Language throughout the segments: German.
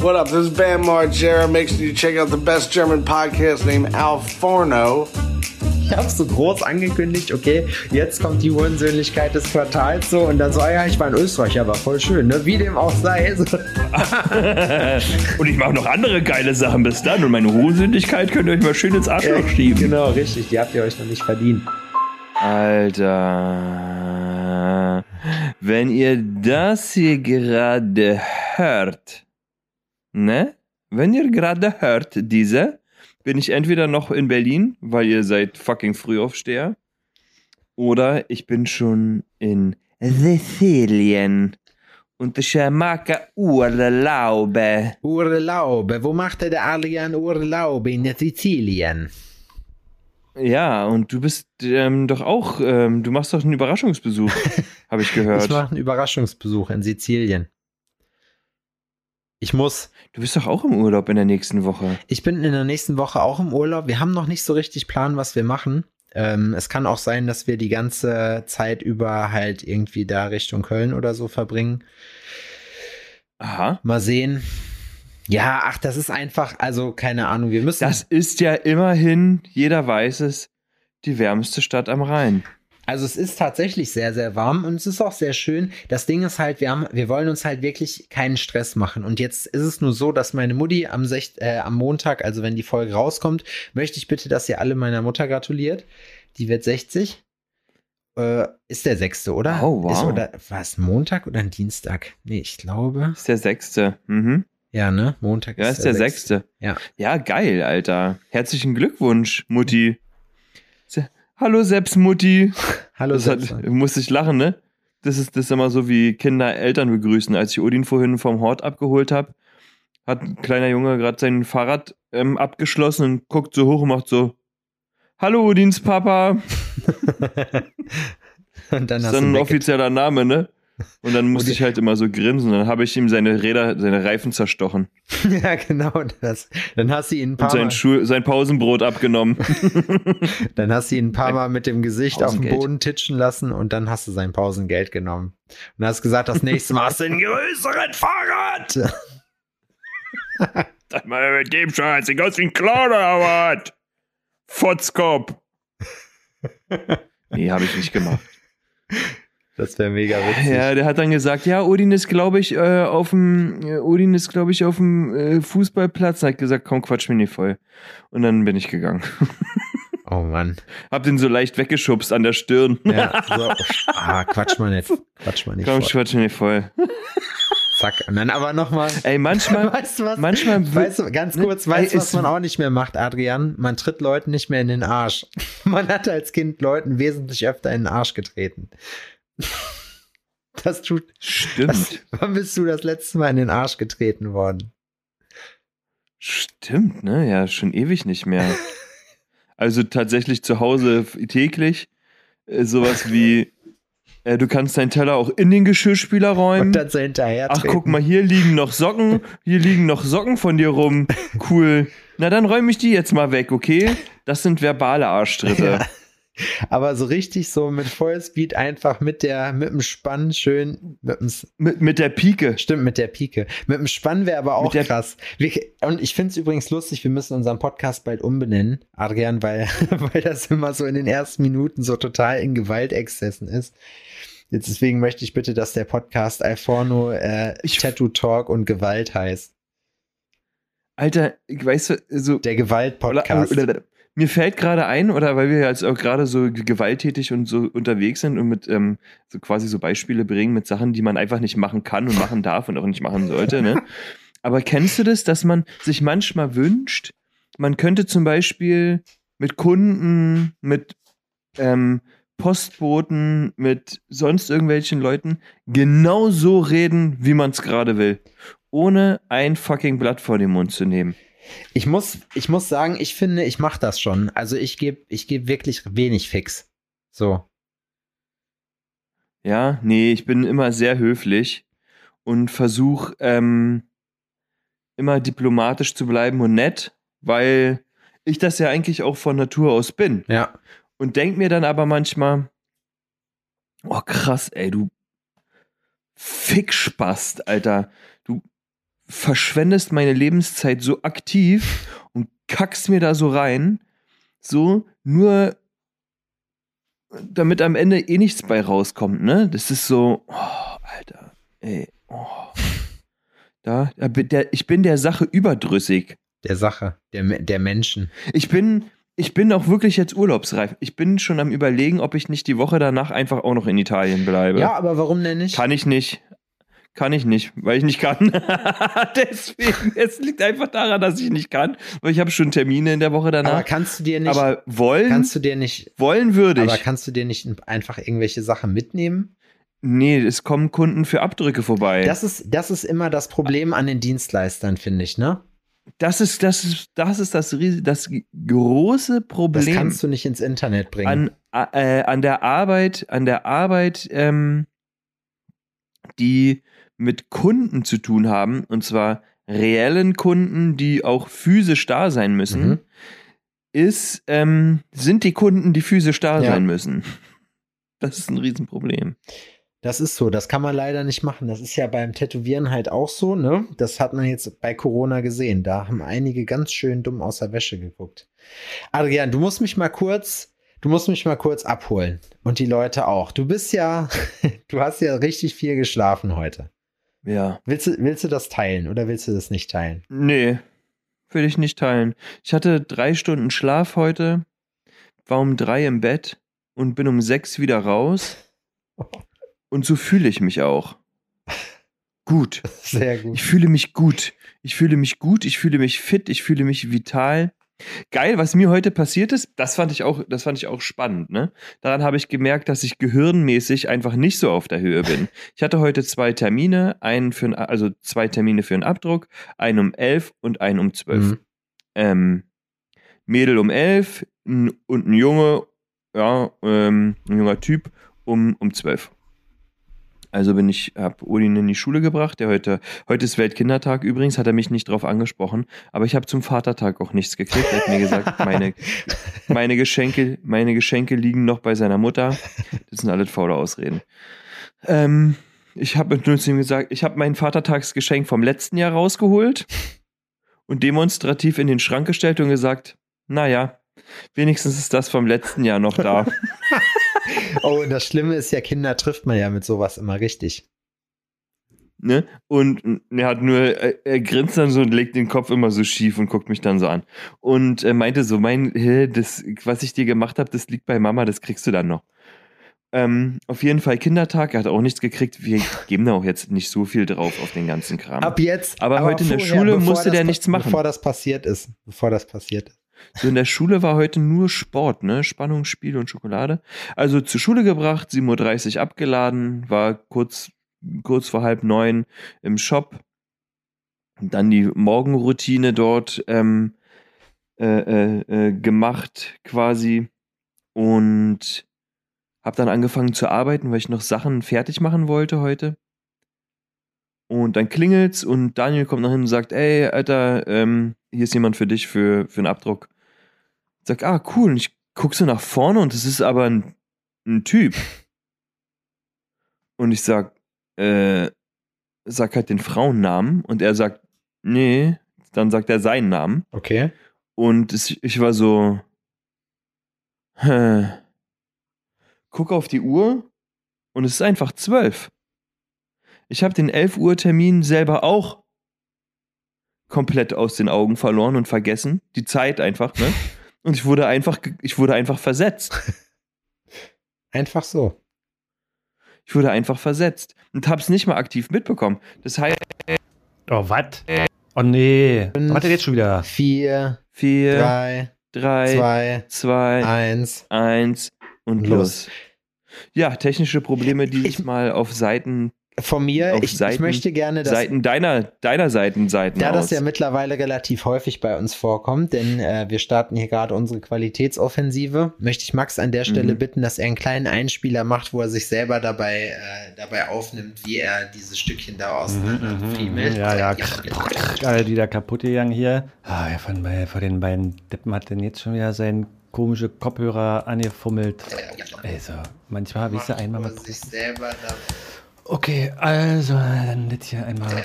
What up? This is Bam Margera. Make sure you check out the best German podcast named Al Forno. Ich habe so groß angekündigt, okay, jetzt kommt die Ursöhnlichkeit des Quartals so und dann so, ah ja, ich war in Österreich, aber voll schön, ne? Wie dem auch sei. So. und ich mache noch andere geile Sachen bis dann und meine Hohensündigkeit könnt ihr euch mal schön ins Arschloch ja, schieben. Genau, richtig, die habt ihr euch noch nicht verdient. Alter, wenn ihr das hier gerade hört, ne? Wenn ihr gerade hört, diese, bin ich entweder noch in Berlin, weil ihr seid fucking Frühaufsteher, oder ich bin schon in Sizilien. Und ich mag Urlaube. Urlaube. Wo macht der Adrian Urlaube? In Sizilien. Ja, und du bist ähm, doch auch, ähm, du machst doch einen Überraschungsbesuch, habe ich gehört. Ich mache einen Überraschungsbesuch in Sizilien. Ich muss. Du bist doch auch im Urlaub in der nächsten Woche. Ich bin in der nächsten Woche auch im Urlaub. Wir haben noch nicht so richtig Plan, was wir machen. Ähm, es kann auch sein, dass wir die ganze Zeit über halt irgendwie da Richtung Köln oder so verbringen. Aha. Mal sehen. Ja, ach, das ist einfach, also keine Ahnung, wir müssen. Das ist ja immerhin, jeder weiß es, die wärmste Stadt am Rhein. Also es ist tatsächlich sehr, sehr warm und es ist auch sehr schön. Das Ding ist halt, wir, haben, wir wollen uns halt wirklich keinen Stress machen. Und jetzt ist es nur so, dass meine Mutti am, Sech äh, am Montag, also wenn die Folge rauskommt, möchte ich bitte, dass ihr alle meiner Mutter gratuliert. Die wird 60. Äh, ist der sechste, oder? Oh, wow. Ist, oder was, Montag oder ein Dienstag? Nee, ich glaube. Ist der sechste. Mhm. Ja, ne? Montag ist, ja, ist der, der sechste. sechste. Ja. Ja, geil, Alter. Herzlichen Glückwunsch, Mutti. Hallo Seps Mutti. Hallo das Seps. Hat, musste ich lachen, ne? Das ist, das ist immer so wie Kinder Eltern begrüßen. Als ich Odin vorhin vom Hort abgeholt habe, hat ein kleiner Junge gerade sein Fahrrad ähm, abgeschlossen und guckt so hoch und macht so: Hallo Odins Papa. und dann das ist dann ein offizieller Name, ne? Und dann musste ich halt immer so grinsen. Dann habe ich ihm seine Räder, seine Reifen zerstochen. ja, genau das. Dann hast du ihn ein paar Und sein, Mal Schuh, sein Pausenbrot abgenommen. dann hast du ihn ein paar Mal mit dem Gesicht auf den Boden titschen lassen und dann hast du sein Pausengeld genommen. Und hast gesagt, das nächste Mal hast du einen größeren Fahrrad. Mal mit dem Scheiß, sieht aus wie ein Clown oder was? Fotzkopf. nee, habe ich nicht gemacht. Das wäre mega witzig. Ja, der hat dann gesagt, ja, Odin ist, glaube ich, äh, auf dem, äh, Odin ist, glaube ich, auf dem äh, Fußballplatz. Er hat gesagt, komm, quatsch mir nicht voll. Und dann bin ich gegangen. Oh Mann. Hab den so leicht weggeschubst an der Stirn. Ja, so. Ah, quatsch mal nicht. Quatsch mal nicht komm, voll. quatsch mir nicht voll. Zack. Und dann aber nochmal. Ey, manchmal. Weißt du was? Manchmal. Weißt du, ganz kurz, ne, weißt du, was man auch nicht mehr macht, Adrian? Man tritt Leuten nicht mehr in den Arsch. Man hat als Kind Leuten wesentlich öfter in den Arsch getreten. Das tut. Stimmt. Was, wann bist du das letzte Mal in den Arsch getreten worden? Stimmt, ne? Ja, schon ewig nicht mehr. also tatsächlich zu Hause täglich. Äh, sowas wie, äh, du kannst deinen Teller auch in den Geschirrspüler räumen. Und dann so hinterher Ach, guck mal, hier liegen noch Socken. Hier liegen noch Socken von dir rum. Cool. Na, dann räume ich die jetzt mal weg, okay? Das sind verbale Arschtritte. Ja. Aber so richtig so mit Vollspeed einfach mit der, mit dem Spann schön, mit, dem, mit, mit der Pike. Stimmt, mit der Pike. Mit dem Spann wäre aber auch krass. Wir, und ich finde es übrigens lustig, wir müssen unseren Podcast bald umbenennen, Adrian, weil, weil das immer so in den ersten Minuten so total in Gewaltexzessen ist. Jetzt deswegen möchte ich bitte, dass der Podcast Alforno äh, Tattoo Talk und Gewalt heißt. Alter, ich weiß so. Der Gewalt-Podcast mir fällt gerade ein, oder weil wir jetzt auch gerade so gewalttätig und so unterwegs sind und mit ähm, so quasi so Beispiele bringen mit Sachen, die man einfach nicht machen kann und machen darf und auch nicht machen sollte, ne? Aber kennst du das, dass man sich manchmal wünscht, man könnte zum Beispiel mit Kunden, mit ähm, Postboten, mit sonst irgendwelchen Leuten genau so reden, wie man es gerade will. Ohne ein fucking Blatt vor den Mund zu nehmen. Ich muss, ich muss sagen, ich finde, ich mache das schon. Also ich gebe ich geb wirklich wenig Fix. So. Ja, nee, ich bin immer sehr höflich und versuche ähm, immer diplomatisch zu bleiben und nett, weil ich das ja eigentlich auch von Natur aus bin. Ja. Und denk mir dann aber manchmal, oh krass, ey, du Fickspast, Alter verschwendest meine Lebenszeit so aktiv und kackst mir da so rein, so nur damit am Ende eh nichts bei rauskommt, ne? Das ist so, oh, Alter, ey, oh. Da, der, ich bin der Sache überdrüssig. Der Sache, der, der Menschen. Ich bin, ich bin auch wirklich jetzt urlaubsreif. Ich bin schon am überlegen, ob ich nicht die Woche danach einfach auch noch in Italien bleibe. Ja, aber warum denn nicht? Kann ich nicht. Kann ich nicht, weil ich nicht kann. Deswegen, es liegt einfach daran, dass ich nicht kann, weil ich habe schon Termine in der Woche danach. Aber kannst du dir nicht. Aber wollen? Kannst du dir nicht. Wollen würde ich. Aber kannst du dir nicht einfach irgendwelche Sachen mitnehmen? Nee, es kommen Kunden für Abdrücke vorbei. Das ist, das ist immer das Problem an den Dienstleistern, finde ich, ne? Das ist, das ist, das ist das, das große Problem. Das kannst du nicht ins Internet bringen. An, äh, an der Arbeit, an der Arbeit, ähm, die mit Kunden zu tun haben, und zwar reellen Kunden, die auch physisch da sein müssen, mhm. ist, ähm, sind die Kunden, die physisch da ja. sein müssen. Das ist ein Riesenproblem. Das ist so, das kann man leider nicht machen. Das ist ja beim Tätowieren halt auch so, ne? Das hat man jetzt bei Corona gesehen. Da haben einige ganz schön dumm aus der Wäsche geguckt. Adrian, du musst mich mal kurz, du musst mich mal kurz abholen. Und die Leute auch. Du bist ja, du hast ja richtig viel geschlafen heute. Ja. Willst du, willst du das teilen oder willst du das nicht teilen? Nee, will ich nicht teilen. Ich hatte drei Stunden Schlaf heute, war um drei im Bett und bin um sechs wieder raus. Und so fühle ich mich auch. Gut. Sehr gut. Ich fühle mich gut. Ich fühle mich gut, ich fühle mich fit, ich fühle mich vital. Geil, was mir heute passiert ist, das fand ich auch, das fand ich auch spannend, ne? Daran habe ich gemerkt, dass ich gehirnmäßig einfach nicht so auf der Höhe bin. Ich hatte heute zwei Termine, einen für ein, also zwei Termine für einen Abdruck, einen um elf und einen um zwölf. Mhm. Ähm, Mädel um elf und ein Junge, ja, ähm, ein junger Typ um, um zwölf. Also bin ich, habe Odin in die Schule gebracht. Der heute, heute ist Weltkindertag übrigens, hat er mich nicht drauf angesprochen. Aber ich habe zum Vatertag auch nichts gekriegt. Er hat mir gesagt, meine, meine Geschenke, meine Geschenke liegen noch bei seiner Mutter. Das sind alles faule Ausreden. Ähm, ich habe nur zu ihm gesagt, ich habe mein Vatertagsgeschenk vom letzten Jahr rausgeholt und demonstrativ in den Schrank gestellt und gesagt, naja, wenigstens ist das vom letzten Jahr noch da. oh, und das Schlimme ist ja, Kinder trifft man ja mit sowas immer richtig. Ne? Und er hat nur, er, grinst dann so und legt den Kopf immer so schief und guckt mich dann so an. Und er meinte so, mein, das, was ich dir gemacht habe, das liegt bei Mama, das kriegst du dann noch. Ähm, auf jeden Fall Kindertag, er hat auch nichts gekriegt. Wir geben da auch jetzt nicht so viel drauf auf den ganzen Kram. Ab jetzt. Aber, aber heute vorher, in der Schule musste der nichts machen. Bevor das passiert ist. Bevor das passiert ist. So in der Schule war heute nur Sport, ne? Spannung, Spiel und Schokolade. Also zur Schule gebracht, 7.30 Uhr abgeladen, war kurz, kurz vor halb neun im Shop. Dann die Morgenroutine dort ähm, äh, äh, äh, gemacht quasi und habe dann angefangen zu arbeiten, weil ich noch Sachen fertig machen wollte heute. Und dann klingelt's und Daniel kommt nach hinten und sagt, ey, Alter, ähm, hier ist jemand für dich für, für einen Abdruck. Ich sag, ah, cool. Und ich guck so nach vorne und es ist aber ein, ein Typ. Und ich sag, äh, sag halt den Frauennamen und er sagt, nee, dann sagt er seinen Namen. Okay. Und es, ich war so, hä, guck auf die Uhr und es ist einfach zwölf. Ich habe den 11 Uhr Termin selber auch komplett aus den Augen verloren und vergessen. Die Zeit einfach, ne? Und ich wurde einfach, ich wurde einfach versetzt. Einfach so. Ich wurde einfach versetzt und hab's nicht mal aktiv mitbekommen. Das heißt. Oh, was? Oh nee. Fünf, was jetzt schon wieder? Vier, vier, drei, drei, zwei, zwei eins, eins und los. los. Ja, technische Probleme dieses Mal auf Seiten von mir, ich, Seiten, ich, möchte gerne dass. Seiten deiner, deiner Seiten, Seiten. Da aus. das ja mittlerweile relativ häufig bei uns vorkommt, denn äh, wir starten hier gerade unsere Qualitätsoffensive, möchte ich Max an der Stelle mhm. bitten, dass er einen kleinen Einspieler macht, wo er sich selber dabei, äh, dabei aufnimmt, wie er dieses Stückchen da auseinanderfriemelt. Mhm, mhm, ja, ja, alle die da kaputt gegangen hier. Ah, ja, von, von den beiden Deppen hat denn jetzt schon wieder seinen komische Kopfhörer angefummelt. Also, manchmal habe ich sie einmal mit. Sich selber da Okay, also dann jetzt hier einmal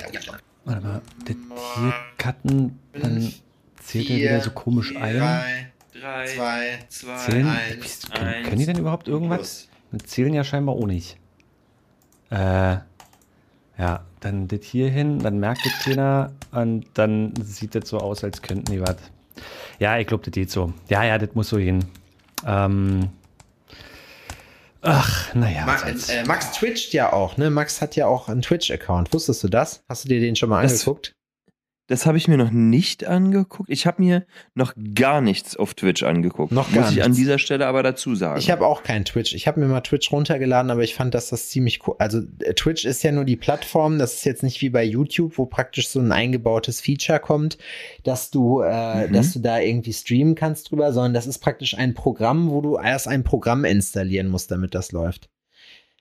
Warte mal, das hier cutten, dann zählt er wieder so komisch ein. drei, zwei, zwei, Zählen? eins, können, eins. können die denn überhaupt irgendwas? Wir zählen ja scheinbar auch nicht. Äh, ja, dann das hier hin, dann merkt das keiner und dann sieht das so aus, als könnten die was. Ja, ich glaube, das geht so. Ja, ja, das muss so hin. Ähm, ach, naja. soll's. äh, Max twitcht ja auch, ne? Max hat ja auch einen Twitch-Account. Wusstest du das? Hast du dir den schon mal Das- angeguckt? Das habe ich mir noch nicht angeguckt. Ich habe mir noch gar nichts auf Twitch angeguckt. Noch Muss gar ich an nichts. dieser Stelle aber dazu sagen. Ich habe auch keinen Twitch. Ich habe mir mal Twitch runtergeladen, aber ich fand, dass das ziemlich cool. Also äh, Twitch ist ja nur die Plattform. Das ist jetzt nicht wie bei YouTube, wo praktisch so ein eingebautes Feature kommt, dass du, äh, Mhm. dass du da irgendwie streamen kannst drüber, sondern das ist praktisch ein Programm, wo du erst ein Programm installieren musst, damit das läuft.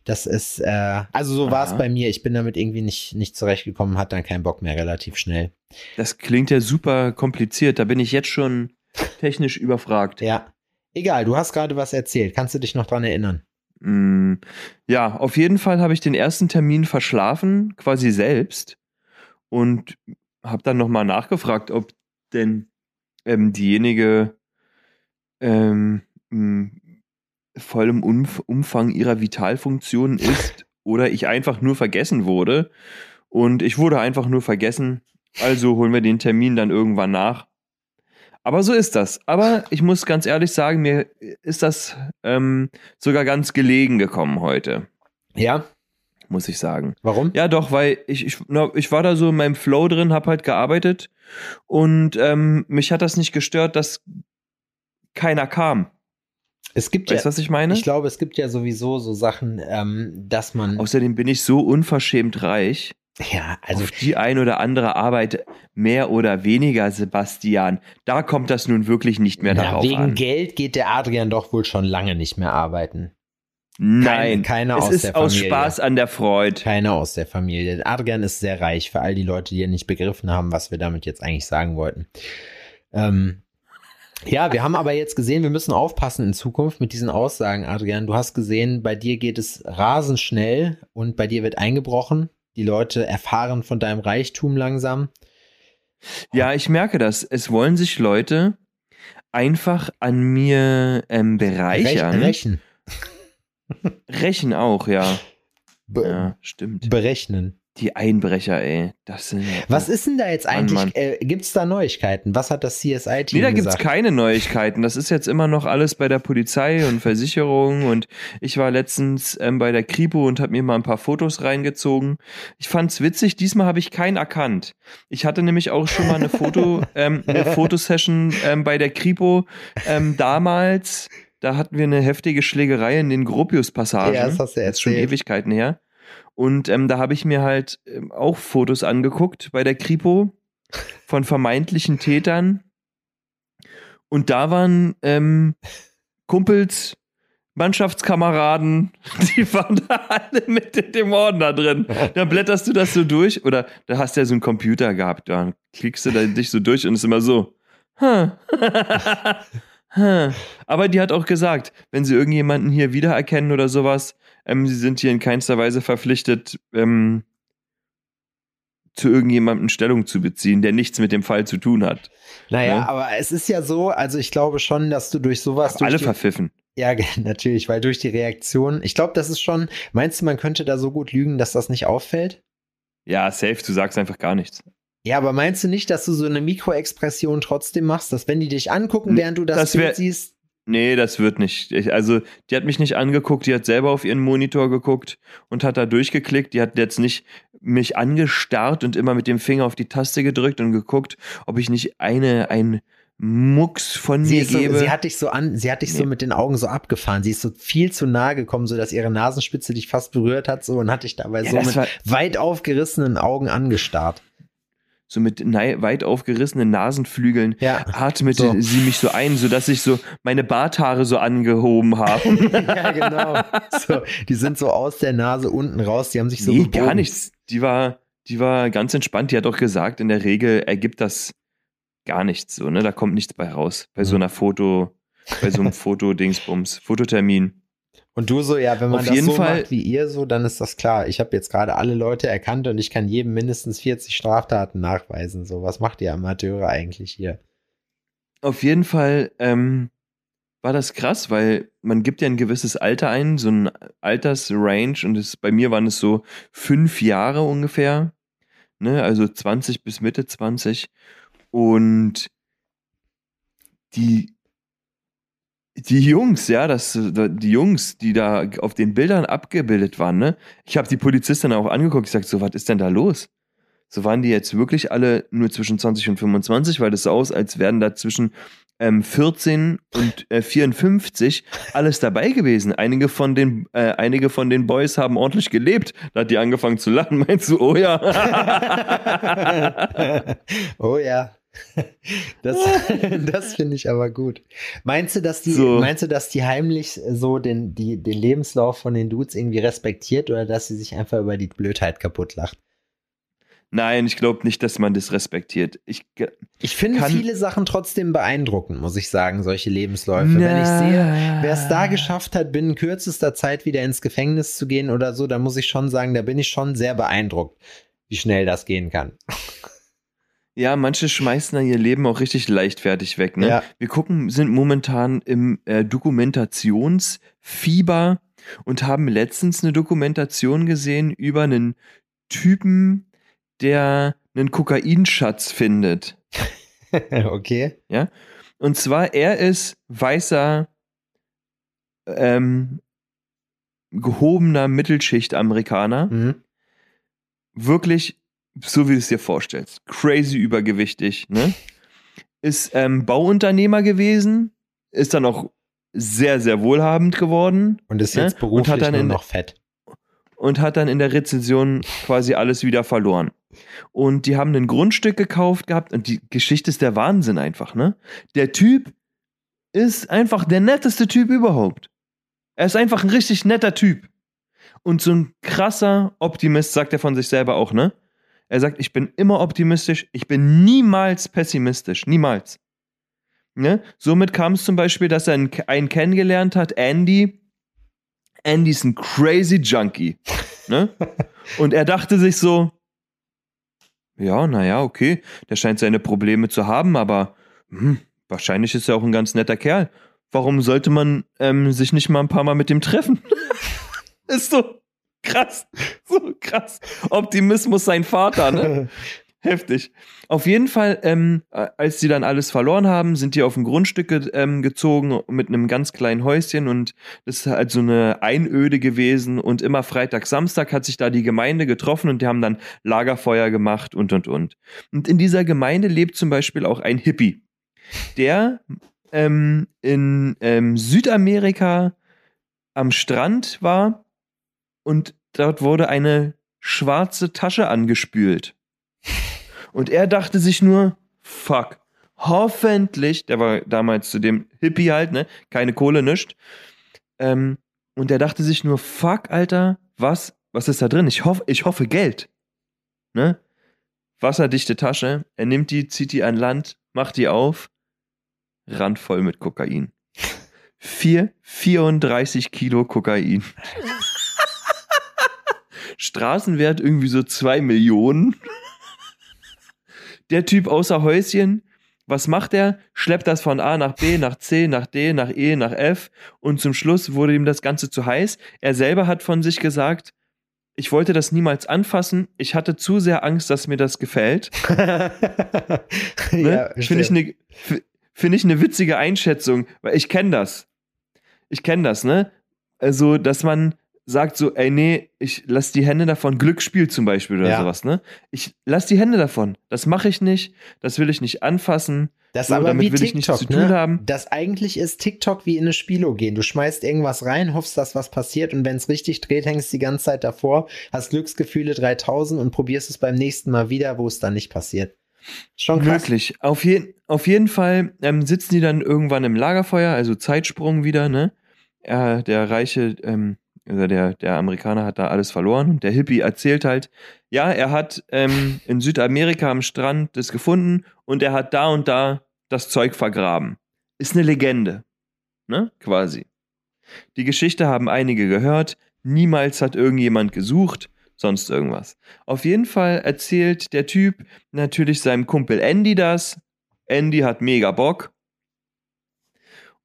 Das ist, äh, also so war es bei mir. Ich bin damit irgendwie nicht, nicht zurechtgekommen, hat dann keinen Bock mehr relativ schnell. das klingt ja super kompliziert. Da bin ich jetzt schon technisch überfragt. Ja. Egal, du hast gerade was erzählt. Kannst du dich noch dran erinnern? Mm, Ja, auf jeden Fall habe ich den ersten Termin verschlafen, quasi selbst. Und habe dann nochmal nachgefragt, ob denn ähm, diejenige ähm, m, voll im Umf Umfang ihrer Vitalfunktionen ist oder ich einfach nur vergessen wurde. Und ich wurde einfach nur vergessen. Also holen wir den Termin dann irgendwann nach. Aber so ist das. Aber ich muss ganz ehrlich sagen, mir ist das ähm, sogar ganz gelegen gekommen heute, Ja. muss ich sagen. Warum? Ja, doch, weil ich, ich, na, ich war da so in meinem Flow drin, hab halt gearbeitet und ähm, mich hat das nicht gestört, dass keiner kam. Es gibt Weißt ja, was ich meine? ich glaube, es gibt ja sowieso so Sachen, ähm, dass man, Außerdem bin ich so unverschämt reich. ja, also auf die ein oder andere Arbeit mehr oder weniger, Sebastian. Da kommt das nun wirklich nicht mehr na, darauf wegen an. Geld geht der Adrian doch wohl schon lange nicht mehr arbeiten. Nein, keine es aus ist der aus Familie. Spaß an der Freude. Keiner aus der Familie. Adrian ist sehr reich, für all die Leute, die ja nicht begriffen haben, was wir damit jetzt eigentlich sagen wollten. Ähm, ja, wir haben aber jetzt gesehen, wir müssen aufpassen in Zukunft mit diesen Aussagen, Adrian. Du hast gesehen, bei dir geht es rasend schnell und bei dir wird eingebrochen. Die Leute erfahren von deinem Reichtum langsam. Ja, ich merke das. Es wollen sich Leute einfach an mir ähm, bereichern. Rech- Rächen. Rächen auch, ja. Be Ja, stimmt. Berechnen. Die Einbrecher, ey. Das sind. Was ist denn da jetzt eigentlich? Mann. Äh, Gibt es da Neuigkeiten? Was hat das CSI-Team Nee, da gibt's gesagt? keine Neuigkeiten. Das ist jetzt immer noch alles bei der Polizei und Versicherung. Und ich war letztens ähm, bei der Kripo und habe mir mal ein paar Fotos reingezogen. Ich fand's witzig. Diesmal habe ich keinen erkannt. Ich hatte nämlich auch schon mal eine Foto, ähm, eine Fotosession ähm, bei der Kripo ähm, damals. Da hatten wir eine heftige Schlägerei in den Gropius-Passagen. Ja, das hast du ist schon erzählt. Ewigkeiten her. Und ähm, da habe ich mir halt ähm, auch Fotos angeguckt bei der Kripo von vermeintlichen Tätern. Und da waren ähm, Kumpels, Mannschaftskameraden, die waren da alle mit dem Ordner drin. Dann blätterst du das so durch oder da hast du ja so einen Computer gehabt, da klickst du da dich so durch und ist immer so. Huh. Aber die hat auch gesagt, wenn sie irgendjemanden hier wiedererkennen oder sowas, ähm, sie sind hier in keinster Weise verpflichtet, ähm, zu irgendjemandem Stellung zu beziehen, der nichts mit dem Fall zu tun hat. Naja, Ja. aber es ist ja so, also ich glaube schon, dass du durch sowas. Durch Alle die, verpfiffen. ja, natürlich, weil durch die Reaktion, ich glaube, das ist schon, meinst du, man könnte da so gut lügen, dass das nicht auffällt? Ja, safe, du sagst einfach gar nichts. Ja, aber meinst du nicht, dass du so eine Mikroexpression trotzdem machst, dass wenn die dich angucken, während du das, Das Bild siehst, Nee, das wird nicht. Ich, also, die hat mich nicht angeguckt, die hat selber auf ihren Monitor geguckt und hat da durchgeklickt. Die hat jetzt nicht mich angestarrt und immer mit dem Finger auf die Taste gedrückt und geguckt, ob ich nicht eine, ein Mucks von sie, mir so, gebe. sie hat dich so an, sie hat dich so Nee. mit den Augen so abgefahren. Sie ist so viel zu nahe gekommen, so dass ihre Nasenspitze dich fast berührt hat, so und hat dich dabei Ja, so mit weit aufgerissenen Augen angestarrt. So mit weit aufgerissenen Nasenflügeln Ja. atmete So. sie mich so ein, sodass sich so meine Barthaare so angehoben haben. ja, genau. So, die sind so aus der Nase unten raus, die haben sich so nee, gebogen. gar nichts. Die war, die war ganz entspannt. Die hat auch gesagt, in der Regel ergibt das gar nichts so, ne? Da kommt nichts bei raus. Bei so Mhm. einer Foto, bei so einem Fotodingsbums, Fototermin. Und du so, ja, wenn man Auf das so Fall- macht wie ihr so, dann ist das klar. Ich habe jetzt gerade alle Leute erkannt und ich kann jedem mindestens 40 Straftaten nachweisen. So, was macht ihr Amateure eigentlich hier? Auf jeden Fall ähm, war das krass, weil man gibt ja ein gewisses Alter ein, so ein Altersrange und es, bei mir waren es so fünf Jahre ungefähr, ne? also 20 bis Mitte 20 und die die Jungs, ja, das, die Jungs, die da auf den Bildern abgebildet waren, ne? Ich habe die Polizistin auch angeguckt, ich sag so, was ist denn da los? So waren die jetzt wirklich alle nur zwischen 20 und 25, weil das so aus, als wären da zwischen ähm, 14 und äh, 54 alles dabei gewesen. Einige von den, äh, einige von den Boys haben ordentlich gelebt. Da hat die angefangen zu lachen. Meinst du, oh ja. oh ja. Das, das finde ich aber gut. Meinst du, dass die, So. meinst du, dass die heimlich so den, die, den Lebenslauf von den Dudes irgendwie respektiert oder dass sie sich einfach über die Blödheit kaputt lacht? Nein, ich glaube nicht, dass man das respektiert. Ich, Ich finde viele Sachen trotzdem beeindruckend, muss ich sagen, solche Lebensläufe. Wenn ich sehe, wer es da geschafft hat, binnen kürzester Zeit wieder ins Gefängnis zu gehen oder so, da muss ich schon sagen, da bin ich schon sehr beeindruckt, wie schnell das gehen kann. Ja, manche schmeißen dann ihr Leben auch richtig leichtfertig weg. Ne? Ja. Wir gucken, sind momentan im äh, Dokumentationsfieber und haben letztens eine Dokumentation gesehen über einen Typen, der einen Kokainschatz findet. okay. Und zwar, er ist weißer, ähm, gehobener Mittelschicht-Amerikaner. Mhm. wirklich so, wie du es dir vorstellst. Crazy übergewichtig, ne? Ist ähm, Bauunternehmer gewesen, ist dann auch sehr, sehr wohlhabend geworden Und ist Ne? jetzt Und beruflich hat dann nur in- noch fett. und hat dann in der Rezession quasi alles wieder verloren. Und die haben ein Grundstück gekauft gehabt und die Geschichte ist der Wahnsinn einfach, ne? Der Typ ist einfach der netteste Typ überhaupt. Er ist einfach ein richtig netter Typ. Und so ein krasser Optimist, sagt er von sich selber auch, ne? Er sagt, ich bin immer optimistisch, ich bin niemals pessimistisch, niemals. Ne? Somit kam es zum Beispiel, dass er einen, einen kennengelernt hat, Andy. Andy ist ein crazy Junkie. Ne? Und er dachte sich so, ja, naja, okay, der scheint seine Probleme zu haben, aber hm, wahrscheinlich ist er auch ein ganz netter Kerl. Warum sollte man ähm, sich nicht mal ein paar Mal mit dem treffen? ist so krass, so krass. Optimismus sein Vater, ne? Heftig. Auf jeden Fall, ähm, äh, als sie dann alles verloren haben, sind die auf ein Grundstück ge ähm, gezogen mit einem ganz kleinen Häuschen und das ist halt so eine Einöde gewesen und immer Freitag, Samstag hat sich da die Gemeinde getroffen und die haben dann Lagerfeuer gemacht und und und. Und in dieser Gemeinde lebt zum Beispiel auch ein Hippie, der ähm, in ähm, Südamerika am Strand war und dort wurde eine schwarze Tasche angespült. Und er dachte sich nur, fuck, hoffentlich, der war damals zu dem Hippie halt, ne, keine Kohle, nischt. Ähm, und er dachte sich nur, fuck, Alter, was, was ist da drin? Ich hoffe, ich hoffe Geld. Ne? Wasserdichte Tasche, er nimmt die, zieht die an Land, macht die auf, randvoll mit Kokain. Vier, 34 Kilo Kokain. Straßenwert irgendwie so zwei Millionen. Der Typ außer Häuschen, was macht er? Schleppt das von A nach B, nach C, nach D, nach E, nach F und zum Schluss wurde ihm das Ganze zu heiß. Er selber hat von sich gesagt, ich wollte das niemals anfassen. Ich hatte zu sehr Angst, dass mir das gefällt. Ne? ja, Finde ich eine finde ich eine witzige Einschätzung, weil ich kenne das. Ich kenne das, ne? Also, dass man sagt so, ey, nee, ich lass die Hände davon, Glücksspiel zum Beispiel oder Ja. sowas, ne? Ich lass die Hände davon. Das mache ich nicht, das will ich nicht anfassen. Das So, aber damit wie will ich nichts TikTok, zu tun ne? haben. Das eigentlich ist TikTok wie in eine Spielo gehen. Du schmeißt irgendwas rein, hoffst, dass was passiert und wenn es richtig dreht, hängst die ganze Zeit davor, hast Glücksgefühle 3000 und probierst es beim nächsten Mal wieder, wo es dann nicht passiert. Schon krass. Wirklich. Auf, je auf jeden Fall ähm, sitzen die dann irgendwann im Lagerfeuer, also Zeitsprung wieder, ne? Äh, der reiche, ähm, also der, der Amerikaner hat da alles verloren und der Hippie erzählt halt, ja, er hat ähm, in Südamerika am Strand das gefunden und er hat da und da das Zeug vergraben. Ist eine Legende, ne? Quasi. Die Geschichte haben einige gehört, niemals hat irgendjemand gesucht, sonst irgendwas. Auf jeden Fall erzählt der Typ natürlich seinem Kumpel Andy das. Andy hat mega Bock.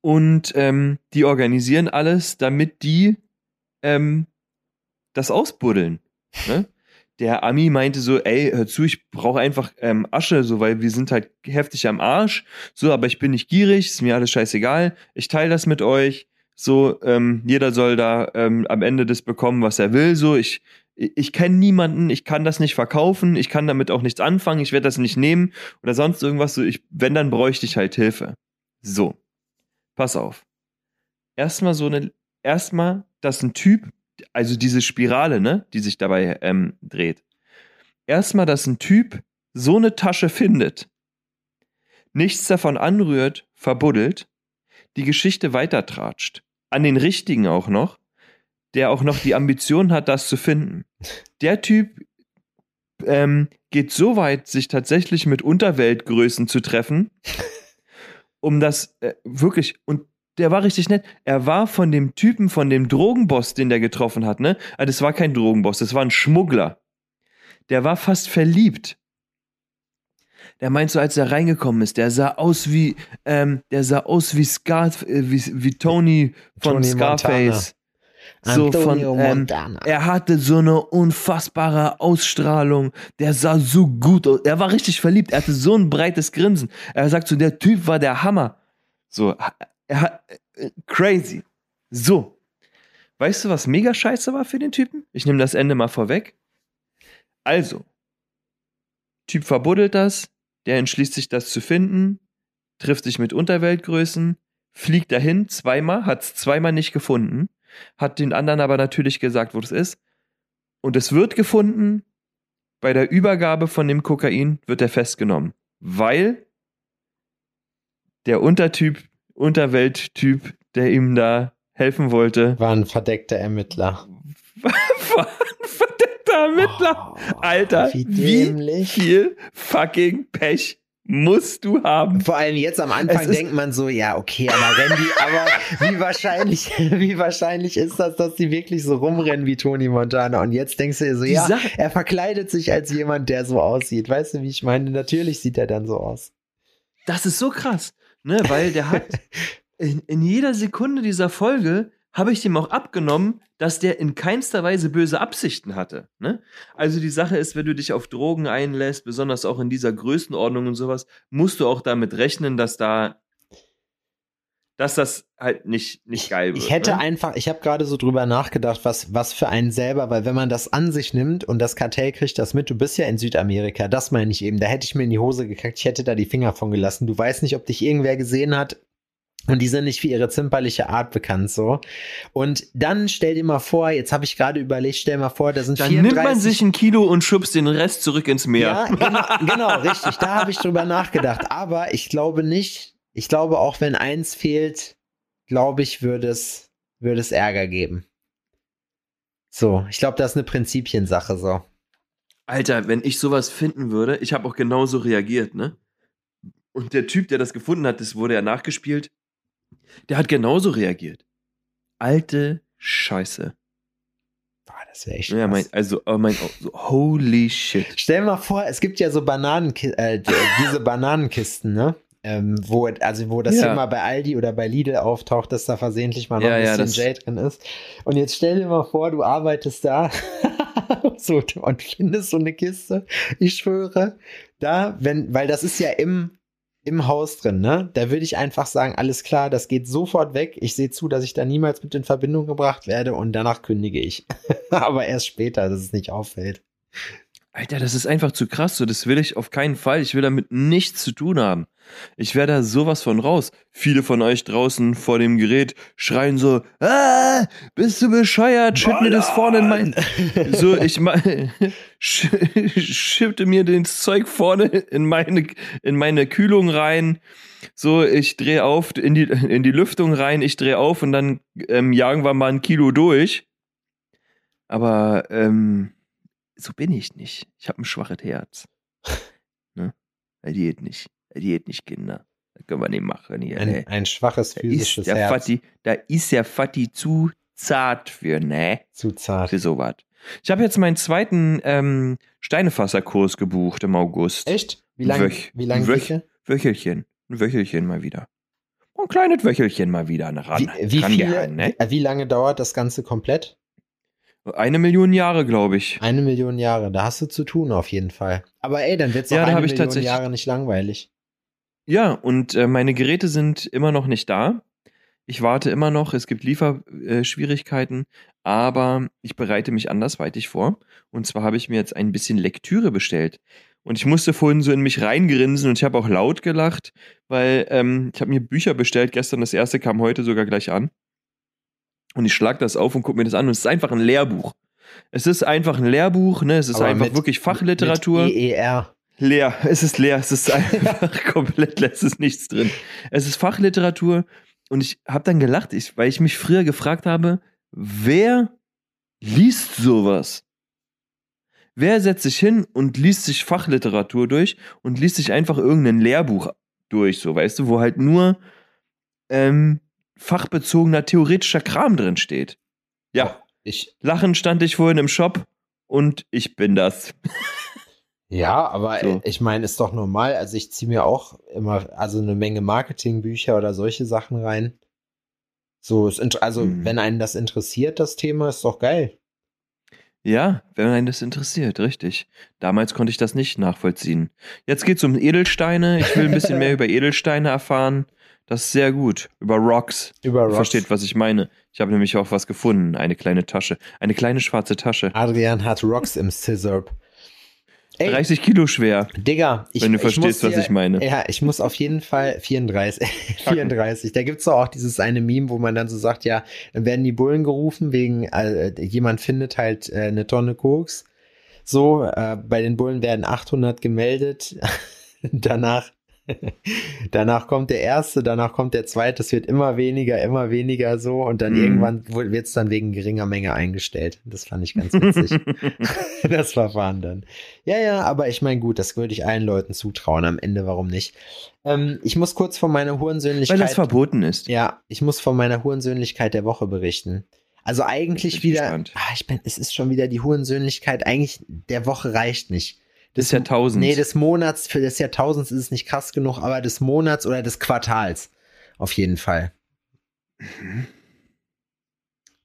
Und ähm, die organisieren alles, damit die ähm, das ausbuddeln. Ne? Der Ami meinte so, ey, hör zu, ich brauche einfach ähm, Asche, so, weil wir sind halt heftig am Arsch. So, aber ich bin nicht gierig, ist mir alles scheißegal. Ich teile das mit euch. So, ähm, jeder soll da ähm, am Ende das bekommen, was er will. So, ich, ich kenne niemanden, ich kann das nicht verkaufen, ich kann damit auch nichts anfangen, ich werde das nicht nehmen oder sonst irgendwas. So, ich, wenn, dann bräuchte ich halt Hilfe. So, pass auf. Erstmal so eine, erstmal, dass ein Typ, also diese Spirale, ne, die sich dabei ähm, dreht. Erstmal, dass ein Typ so eine Tasche findet, nichts davon anrührt, verbuddelt, die Geschichte weitertratscht an den richtigen auch noch, der auch noch die Ambition hat, das zu finden. Der Typ ähm, geht so weit, sich tatsächlich mit Unterweltgrößen zu treffen, um das äh, wirklich, und der war richtig nett. Er war von dem Typen, von dem Drogenboss, den der getroffen hat, ne? Also das war kein Drogenboss, das war ein Schmuggler. Der war fast verliebt der meint so, als er reingekommen ist, der sah aus wie, ähm, der sah aus wie Scar, äh, wie, wie Tony von Tony Scarface. So Antonio von, ähm, Montana. er hatte so eine unfassbare Ausstrahlung. Der sah so gut aus. Er war richtig verliebt. Er hatte so ein breites Grinsen. Er sagt so, der Typ war der Hammer. So, er hat, äh, crazy. So. Weißt du, was mega scheiße war für den Typen? Ich nehme das Ende mal vorweg. Also, Typ verbuddelt das, der entschließt sich, das zu finden, trifft sich mit Unterweltgrößen, fliegt dahin zweimal, hat es zweimal nicht gefunden, hat den anderen aber natürlich gesagt, wo das ist. Und es wird gefunden. Bei der Übergabe von dem Kokain wird er festgenommen, weil der Untertyp, Unterwelttyp, der ihm da helfen wollte, War ein verdeckter Ermittler. war ein verdeckter Ermittler. Oh, Alter, wie wie viel fucking Pech musst du haben? Vor allem jetzt am Anfang denkt man so, ja, okay, aber Randy, aber wie wahrscheinlich, wie wahrscheinlich ist das, dass die wirklich so rumrennen wie Tony Montana? Und jetzt denkst du dir so, Die ja, Sache- er verkleidet sich als jemand, der so aussieht. Weißt du, wie ich meine? Natürlich sieht er dann so aus. Das ist so krass, ne? Weil der hat in, in jeder Sekunde dieser Folge habe ich dem auch abgenommen, dass der in keinster Weise böse Absichten hatte. Ne? Also die Sache ist, wenn du dich auf Drogen einlässt, besonders auch in dieser Größenordnung und sowas, musst du auch damit rechnen, dass da, dass das halt nicht, nicht geil wird. Ich hätte ne? einfach, ich habe gerade so drüber nachgedacht, was, was für einen selber, weil wenn man das an sich nimmt und das Kartell kriegt das mit, du bist ja in Südamerika, das meine ich eben, da hätte ich mir in die Hose gekackt, ich hätte da die Finger von gelassen. Du weißt nicht, ob dich irgendwer gesehen hat. Und die sind nicht für ihre zimperliche Art bekannt, so. Und dann stell dir mal vor, jetzt habe ich gerade überlegt, stell mal vor, da sind Dann 34 nimmt man sich ein Kilo und schubst den Rest zurück ins Meer. ja, genau, genau, richtig. Da habe ich drüber nachgedacht. Aber ich glaube nicht, ich glaube auch, wenn eins fehlt, glaube ich, würde es, würde es Ärger geben. So, ich glaube, das ist eine Prinzipiensache, so. Alter, wenn ich sowas finden würde, ich habe auch genauso reagiert, ne? Und der Typ, der das gefunden hat, das wurde ja nachgespielt, der hat genauso reagiert. Alte Scheiße. Boah, das wäre echt Ja, mein, also, oh mein, oh, so, holy shit. Stell mal vor, es gibt ja so Bananenki äh, diese Bananenkisten, ne? Ähm, wo, also wo das Ja. immer bei Aldi oder bei Lidl auftaucht, dass da versehentlich mal noch Ja, ein ja, bisschen das- Jade drin ist. Und jetzt stell dir mal vor, du arbeitest da so, und findest so eine Kiste. Ich schwöre, da, wenn, weil das ist ja im, im Haus drin, ne? Da würde ich einfach sagen, alles klar, das geht sofort weg. Ich sehe zu, dass ich da niemals mit in Verbindung gebracht werde und danach kündige ich. Aber erst später, dass es nicht auffällt. Alter, das ist einfach zu krass. So, das will ich auf keinen Fall. Ich will damit nichts zu tun haben. Ich wäre da sowas von raus. Viele von euch draußen vor dem Gerät schreien so, ah, bist du bescheuert? Schütt mir das vorne in mein... So, ich meine, schippte mir das Zeug vorne in meine, in meine Kühlung rein. So, ich drehe auf in die, in die Lüftung rein, ich drehe auf und dann ähm, jagen wir mal ein Kilo durch. Aber ähm, so bin ich nicht. Ich habe ein schwaches Herz. Ne? Er geht nicht. Er geht nicht, Kinder. Das können wir nicht machen hier. Ein, ne? ein schwaches Da physisches der Herz. Fatti, da ist der Fatti zu zart für, ne? Zu zart. Für sowas. Ich habe jetzt meinen zweiten ähm, Steinefasserkurs gebucht im August. Echt? Wie lange Wöch- wie lang Wöch-? Wöchelchen. Ein Wöchelchen mal wieder. Ein kleines Wöchelchen mal wieder ran, Wie, wie, viele, ne? wie, wie lange dauert das Ganze komplett? Eine Million Jahre, glaube ich. Eine Million Jahre. Da hast du zu tun auf jeden Fall. Aber ey, dann wird es Ja, eine Million Jahre nicht langweilig. Ja, und äh, meine Geräte sind immer noch nicht da. Ich warte immer noch, es gibt Lieferschwierigkeiten, aber ich bereite mich andersweitig vor. Und zwar habe ich mir jetzt ein bisschen Lektüre bestellt. Und ich musste vorhin so in mich reingrinsen und ich habe auch laut gelacht, weil ähm, ich habe mir Bücher bestellt gestern, das erste kam heute sogar gleich an. Und ich schlag das auf und gucke mir das an und es ist einfach ein Lehrbuch. Es ist einfach ein Lehrbuch, ne? Es ist Aber einfach mit- wirklich Fachliteratur. Mit E EER. Leer, es ist leer, es ist einfach komplett leer, es ist nichts drin. Es ist Fachliteratur und ich habe dann gelacht, ich, weil ich mich früher gefragt habe, wer liest sowas? Wer setzt sich hin und liest sich Fachliteratur durch und liest sich einfach irgendein Lehrbuch durch, so weißt du, wo halt nur ähm, fachbezogener theoretischer Kram drin steht. Ja, Ich, lachen stand ich vorhin im Shop und ich bin das. ja, aber So. ich meine, ist doch normal. Also ich ziehe mir auch immer also eine Menge Marketingbücher oder solche Sachen rein. So, also Mhm. wenn einen das interessiert, das Thema, ist doch geil. Ja, wenn einen das interessiert, richtig. Damals konnte ich das nicht nachvollziehen. Jetzt geht's um Edelsteine. Ich will ein bisschen mehr über Edelsteine erfahren. Das ist sehr gut. Über Rocks. Über Rocks. Versteht, was ich meine. Ich habe nämlich auch was gefunden. Eine kleine Tasche. Eine kleine schwarze Tasche. Adrian hat Rocks im Scissorp. Ey, 30 Kilo schwer. Digga, ich, wenn du ich verstehst, muss was dir- ich meine. Ja, ich muss auf jeden Fall 34. 34. Da gibt's doch auch dieses eine Meme, wo man dann so sagt, ja, dann werden die Bullen gerufen wegen, äh, jemand findet halt äh, eine Tonne Koks. So, äh, bei den Bullen werden 800 gemeldet. danach, danach kommt der erste, danach kommt der zweite. Es wird immer weniger, immer weniger so und dann Mhm. irgendwann wird's dann wegen geringer Menge eingestellt. Das fand ich ganz witzig. das Verfahren dann. Ja, ja, aber ich meine, gut, das würde ich allen Leuten zutrauen. Am Ende, warum nicht? Ähm, ich muss kurz von meiner Weil Hurensöhnlichkeit. das verboten ist. ja, ich muss von meiner Hurensöhnlichkeit der Woche berichten. Also eigentlich wieder. gespannt. Ah, ich bin, es ist schon wieder die Hurensöhnlichkeit. Eigentlich der Woche reicht nicht. Des Jahrtausends. Nee, des Monats, für des Jahrtausends ist es nicht krass genug, aber des Monats oder des Quartals. Auf jeden Fall.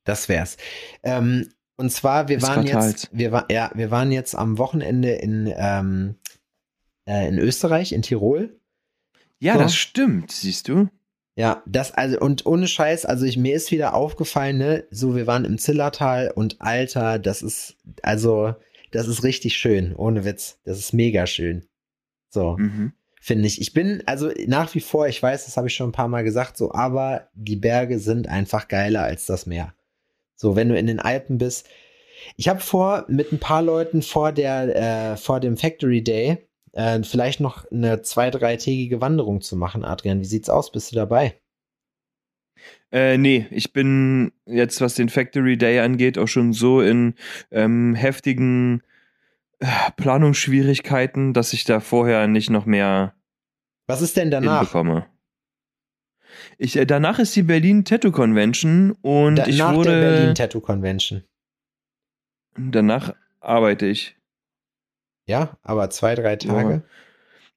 Das wär's. Ähm, und zwar, wir Des waren Quartals. jetzt, wir war, ja, wir waren jetzt am Wochenende in, ähm, äh, in Österreich, in Tirol. ja, So. das stimmt, siehst du? Ja, das, also, und ohne Scheiß, also ich, mir ist wieder aufgefallen, ne, so, wir waren im Zillertal und Alter, das ist, also, das ist richtig schön, ohne Witz. Das ist mega schön. So, Mhm. finde ich. Ich bin, also nach wie vor, ich weiß, das habe ich schon ein paar Mal gesagt, so, aber die Berge sind einfach geiler als das Meer. So, wenn du in den Alpen bist. Ich habe vor, mit ein paar Leuten vor der, äh, vor dem Factory Day, äh, vielleicht noch eine zwei-, dreitägige Wanderung zu machen, Adrian. Wie sieht's aus? Bist du dabei? Äh, nee, ich bin jetzt, was den Factory Day angeht, auch schon so in ähm, heftigen äh, Planungsschwierigkeiten, dass ich da vorher nicht noch mehr Was ist denn danach? hinbekomme. Ich, äh, danach ist die Berlin Tattoo Convention und Da, ich nach wurde. der Berlin Tattoo Convention. danach arbeite ich. Ja, aber zwei, drei Tage.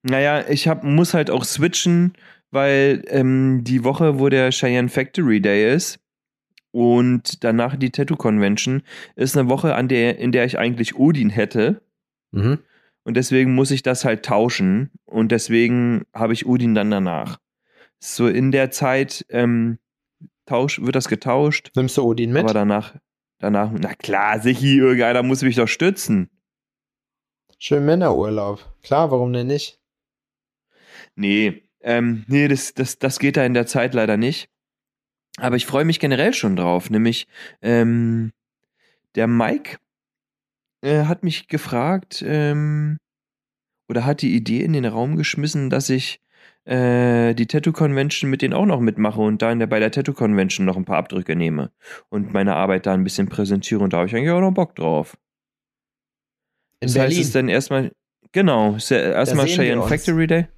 Naja, ich hab, muss halt auch switchen, weil ähm, die Woche, wo der Cheyenne Factory Day ist und danach die Tattoo Convention, ist eine Woche, an der, in der ich eigentlich Odin hätte. Mhm. Und deswegen muss ich das halt tauschen. Und deswegen habe ich Odin dann danach. So in der Zeit ähm, tausch, wird das getauscht. Nimmst du Odin mit? Aber danach, danach, na klar, Sichi, irgendeiner muss mich doch stützen. Schön Männerurlaub. Klar, warum denn nicht? Nee, ähm, nee, das, das, das geht da in der Zeit leider nicht. Aber ich freue mich generell schon drauf. Nämlich, ähm, der Mike äh, hat mich gefragt, ähm, oder hat die Idee in den Raum geschmissen, dass ich äh, die Tattoo Convention mit denen auch noch mitmache und da in der, bei der Tattoo Convention noch ein paar Abdrücke nehme und meine Arbeit da ein bisschen präsentiere und da habe ich eigentlich auch noch Bock drauf. In das Berlin. heißt, es dann erstmal, genau, erstmal Cheyenne. Factory Day.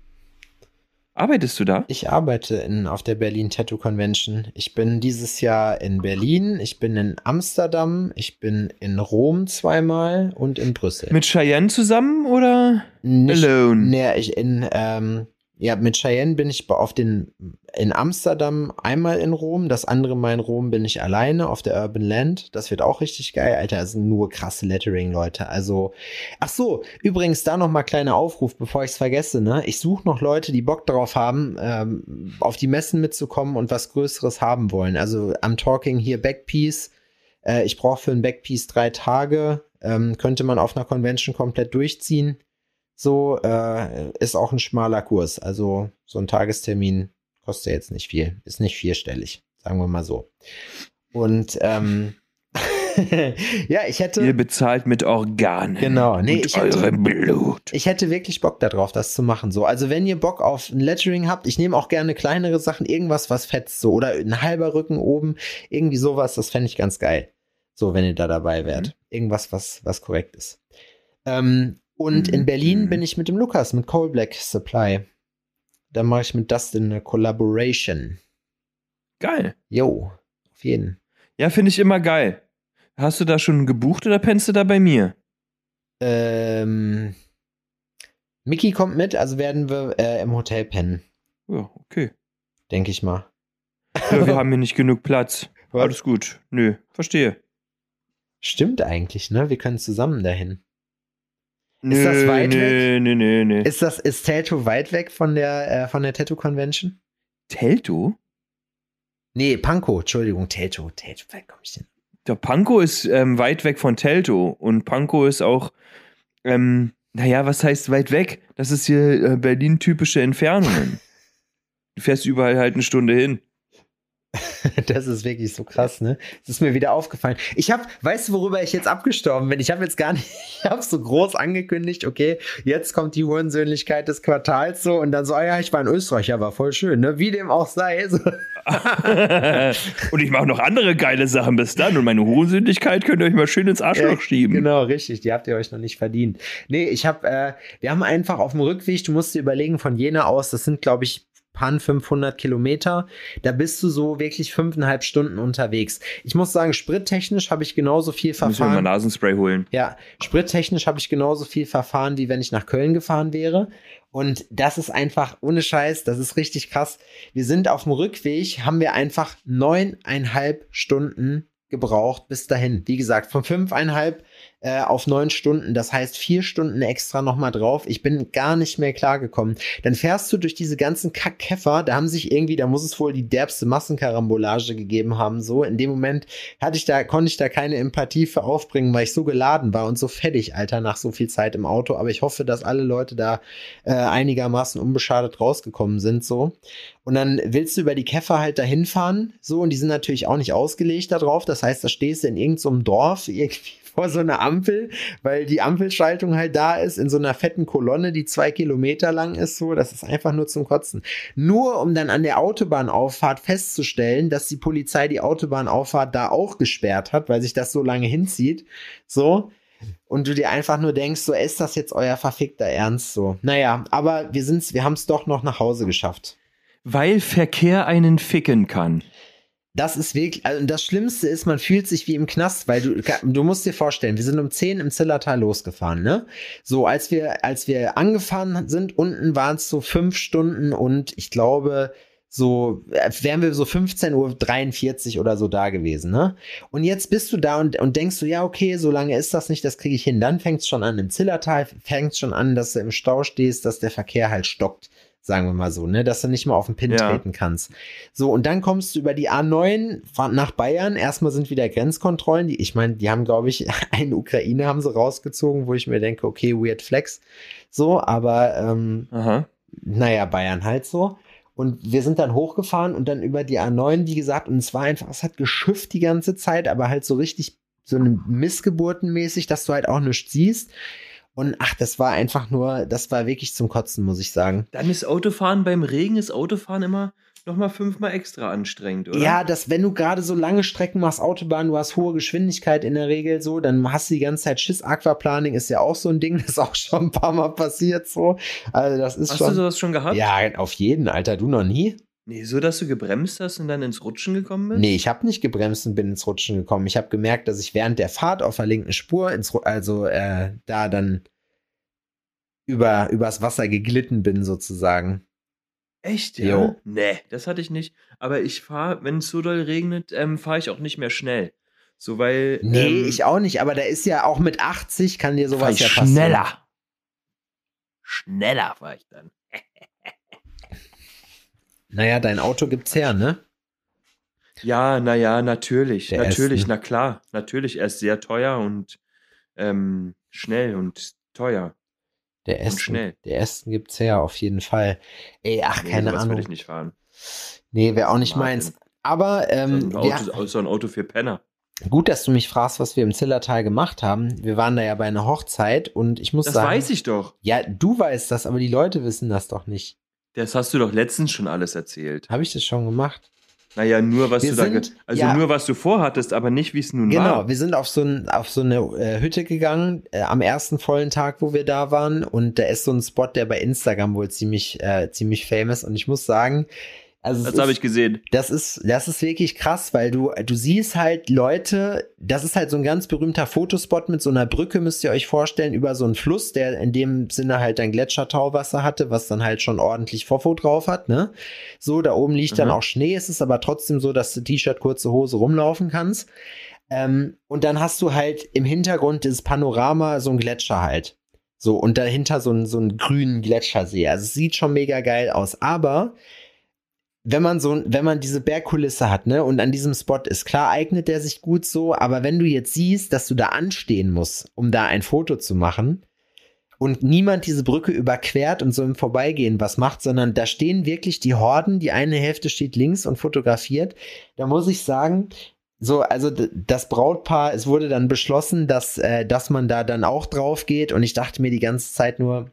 Arbeitest du da? Ich arbeite in, auf der Berlin Tattoo Convention. Ich bin dieses Jahr in Berlin, ich bin in Amsterdam, ich bin in Rom zweimal und in Brüssel. Mit Cheyenne zusammen oder Nicht, alone? Nee, ich in, ähm, ja, mit Cheyenne bin ich auf den, in Amsterdam einmal in Rom, das andere Mal in Rom bin ich alleine auf der Urban Land. Das wird auch richtig geil, Alter. Das sind nur krasse Lettering, Leute. Also, ach so, übrigens da noch mal kleiner Aufruf, bevor ich es vergesse, ne? Ich suche noch Leute, die Bock darauf haben, ähm, auf die Messen mitzukommen und was Größeres haben wollen. Also, I'm talking hier Backpiece. Äh, ich brauche für ein Backpiece drei Tage. Ähm, könnte man auf einer Convention komplett durchziehen so äh, ist auch ein schmaler Kurs. Also so ein Tagestermin kostet jetzt nicht viel, ist nicht vierstellig, sagen wir mal so. Und ähm, ja, ich hätte. Ihr bezahlt mit Organen. Genau, nee, ich hätte- eurem Blut. Ich hätte wirklich Bock darauf, das zu machen. So, also wenn ihr Bock auf ein Lettering habt, ich nehme auch gerne kleinere Sachen, irgendwas, was fetzt, so oder ein halber Rücken oben, irgendwie sowas, das fände ich ganz geil. So, wenn ihr da dabei wärt, irgendwas, was was korrekt ist. Ähm, und in Mhm. Berlin bin ich mit dem Lukas, mit Coal Black Supply. Da mache ich mit Dustin eine Collaboration. Geil. Yo, auf jeden. Ja, finde ich immer geil. Hast du da schon gebucht oder pennst du da bei mir? Ähm, Mickey kommt mit, also werden wir äh, im Hotel pennen, Ja, okay. denke ich mal. Ja, wir haben hier nicht genug Platz. Was? Alles gut. Nö, verstehe. Stimmt eigentlich, ne? Wir können zusammen dahin. Nö, Ist das weit nö, weg? Nö, nö, nö. Ist das, ist Tattoo weit weg von der, äh, von der Tattoo Convention? Telto? Nee, Pankow, Entschuldigung, Tattoo, Tattoo, wer komm ich denn? Der Pankow ist ähm, weit weg von Telto und Pankow ist auch, ähm, naja, was heißt weit weg? Das ist hier äh, Berlin-typische Entfernungen. du fährst überall halt eine Stunde hin. Das ist wirklich so krass, ne? Das ist mir wieder aufgefallen. Ich habe, weißt du, worüber ich jetzt abgestorben bin? Ich habe jetzt gar nicht, ich habe so groß angekündigt, okay, jetzt kommt die Hurensöhnlichkeit des Quartals so und dann so, ah ja, ich war in Österreich, ja, war voll schön, ne? Wie dem auch sei. So. und ich mache noch andere geile Sachen bis dann und meine Hurensündigkeit könnt ihr euch mal schön ins Arschloch Ja, schieben. Genau, richtig. Die habt ihr euch noch nicht verdient. Nee, ich habe, äh, wir haben einfach auf dem Rückweg, du musst dir überlegen, von Jena aus, das sind, glaube ich, pan 500 Kilometer. Da bist du so wirklich fünfeinhalb Stunden unterwegs. Ich muss sagen, sprittechnisch habe ich genauso viel Müssen wir mal verfahren. Nasenspray holen. Ja, sprittechnisch habe ich genauso viel verfahren, wie wenn ich nach Köln gefahren wäre. Und das ist einfach ohne Scheiß, das ist richtig krass. Wir sind auf dem Rückweg, haben wir einfach neuneinhalb Stunden gebraucht bis dahin. Wie gesagt, von fünfeinhalb äh, auf neun Stunden. Das heißt vier Stunden extra nochmal drauf. Ich bin gar nicht mehr klargekommen. Dann fährst du durch diese ganzen Kackkäfer. Da haben sich irgendwie, da muss es wohl die derbste Massenkarambolage gegeben haben. So in dem Moment hatte ich da, konnte ich da keine Empathie für aufbringen, weil ich so geladen war und so fettig, Alter, nach so viel Zeit im Auto. Aber ich hoffe, dass alle Leute da äh, einigermaßen unbeschadet rausgekommen sind. So. Und dann willst du über die Käfer halt dahin fahren, so, und die sind natürlich auch nicht ausgelegt darauf. Das heißt, da stehst du in irgendeinem Dorf irgendwie vor so einer Ampel, weil die Ampelschaltung halt da ist, in so einer fetten Kolonne, die zwei Kilometer lang ist, so. Das ist einfach nur zum Kotzen. Nur um dann an der Autobahnauffahrt festzustellen, dass die Polizei die Autobahnauffahrt da auch gesperrt hat, weil sich das so lange hinzieht. So. Und du dir einfach nur denkst, so ist das jetzt euer verfickter Ernst so. Naja, aber wir sind's, wir haben es doch noch nach Hause geschafft. Weil Verkehr einen ficken kann. Das ist wirklich, also das Schlimmste ist, man fühlt sich wie im Knast, weil du, du musst dir vorstellen, wir sind um 10 im Zillertal losgefahren, ne? So, als wir, als wir angefahren sind, unten waren es so fünf Stunden und ich glaube, so äh, wären wir so 15.43 Uhr oder so da gewesen, ne? Und jetzt bist du da und, und denkst du, ja, okay, so lange ist das nicht, das kriege ich hin. Dann fängt es schon an im Zillertal, fängt schon an, dass du im Stau stehst, dass der Verkehr halt stockt, sagen wir mal so, ne? Dass du nicht mal auf den Pin Ja. treten kannst. So, und dann kommst du über die A9 fahr- nach Bayern. Erstmal sind wieder Grenzkontrollen. Die, ich meine, die haben, glaube ich, einen Ukraine haben sie rausgezogen, wo ich mir denke, okay, weird flex. So, aber ähm, Aha. naja, Bayern halt so. Und wir sind dann hochgefahren und dann über die A9, wie gesagt, und es war einfach, es hat geschifft die ganze Zeit, aber halt so richtig, so eine Missgeburtenmäßig, dass du halt auch nichts siehst. Und ach, das war einfach nur, das war wirklich zum Kotzen, muss ich sagen. Dann ist Autofahren beim Regen, ist Autofahren immer nochmal fünfmal extra anstrengend, oder? Ja, dass wenn du gerade so lange Strecken machst, Autobahn, du hast hohe Geschwindigkeit in der Regel so, dann hast du die ganze Zeit Schiss. Aquaplaning ist ja auch so ein Ding, das ist auch schon ein paar Mal passiert so. Also das ist Hast schon. du sowas schon gehabt? ja, auf jeden, Alter. Du noch nie? Nee, so dass du gebremst hast und dann ins Rutschen gekommen bist? Nee, ich habe nicht gebremst und bin ins Rutschen gekommen. Ich habe gemerkt, dass ich während der Fahrt auf der linken Spur ins, also äh, da dann über übers Wasser geglitten bin sozusagen. Echt, ja? Jo. Nee, das hatte ich nicht. Aber ich fahre, wenn es so doll regnet, ähm, fahre ich auch nicht mehr schnell. So, weil. Nee, ähm, ich auch nicht, aber da ist ja auch mit 80 kann dir sowas ja passieren. schneller. Schneller fahre ich dann. Naja, dein Auto gibt's her, ne? Ja, naja, natürlich. Der natürlich, Aston. na klar. Natürlich, er ist sehr teuer und ähm, schnell und teuer. Der Aston, schnell. der Aston gibt's her, auf jeden Fall. Ey, ach, Nee, keine Ahnung. will ich nicht fahren. Nee, wäre auch nicht Martin. meins. Aber ähm, so, ein Auto, so ein Auto für Penner. gut, dass du mich fragst, was wir im Zillertal gemacht haben. Wir waren da ja bei einer Hochzeit und ich muss Das sagen. weiß ich doch. Ja, du weißt das, aber die Leute wissen das doch nicht. Das hast du doch letztens schon alles erzählt. Habe ich das schon gemacht? Naja, nur was Wir du da, sind- also ja. nur was du vorhattest, aber nicht wie es nun Genau, war. wir sind auf so, ein, auf so eine äh, Hütte gegangen, äh, am ersten vollen Tag, wo wir da waren. Und da ist so ein Spot, der bei Instagram wohl ziemlich, äh, ziemlich famous. Und ich muss sagen, also Das habe ich gesehen. Das ist, das ist wirklich krass, weil du, du siehst halt Leute, das ist halt so ein ganz berühmter Fotospot mit so einer Brücke, müsst ihr euch vorstellen, über so einen Fluss, der in dem Sinne halt ein Gletschertauwasser hatte, was dann halt schon ordentlich Fofo drauf hat, ne? So, da oben liegt dann Mhm. auch Schnee, es ist aber trotzdem so, dass du T-Shirt, kurze Hose rumlaufen kannst. Ähm, und dann hast du halt im Hintergrund dieses Panorama so ein Gletscher halt. So, und dahinter so ein, so einen grünen Gletschersee. Also es sieht schon mega geil aus, aber wenn man so, wenn man diese Bergkulisse hat, ne, und an diesem Spot ist, klar eignet der sich gut so, aber wenn du jetzt siehst, dass du da anstehen musst, um da ein Foto zu machen, und niemand diese Brücke überquert und so im Vorbeigehen was macht, sondern da stehen wirklich die Horden, die eine Hälfte steht links und fotografiert, da muss ich sagen, so, also das Brautpaar, es wurde dann beschlossen, dass, äh, dass man da dann auch drauf geht und ich dachte mir die ganze Zeit nur,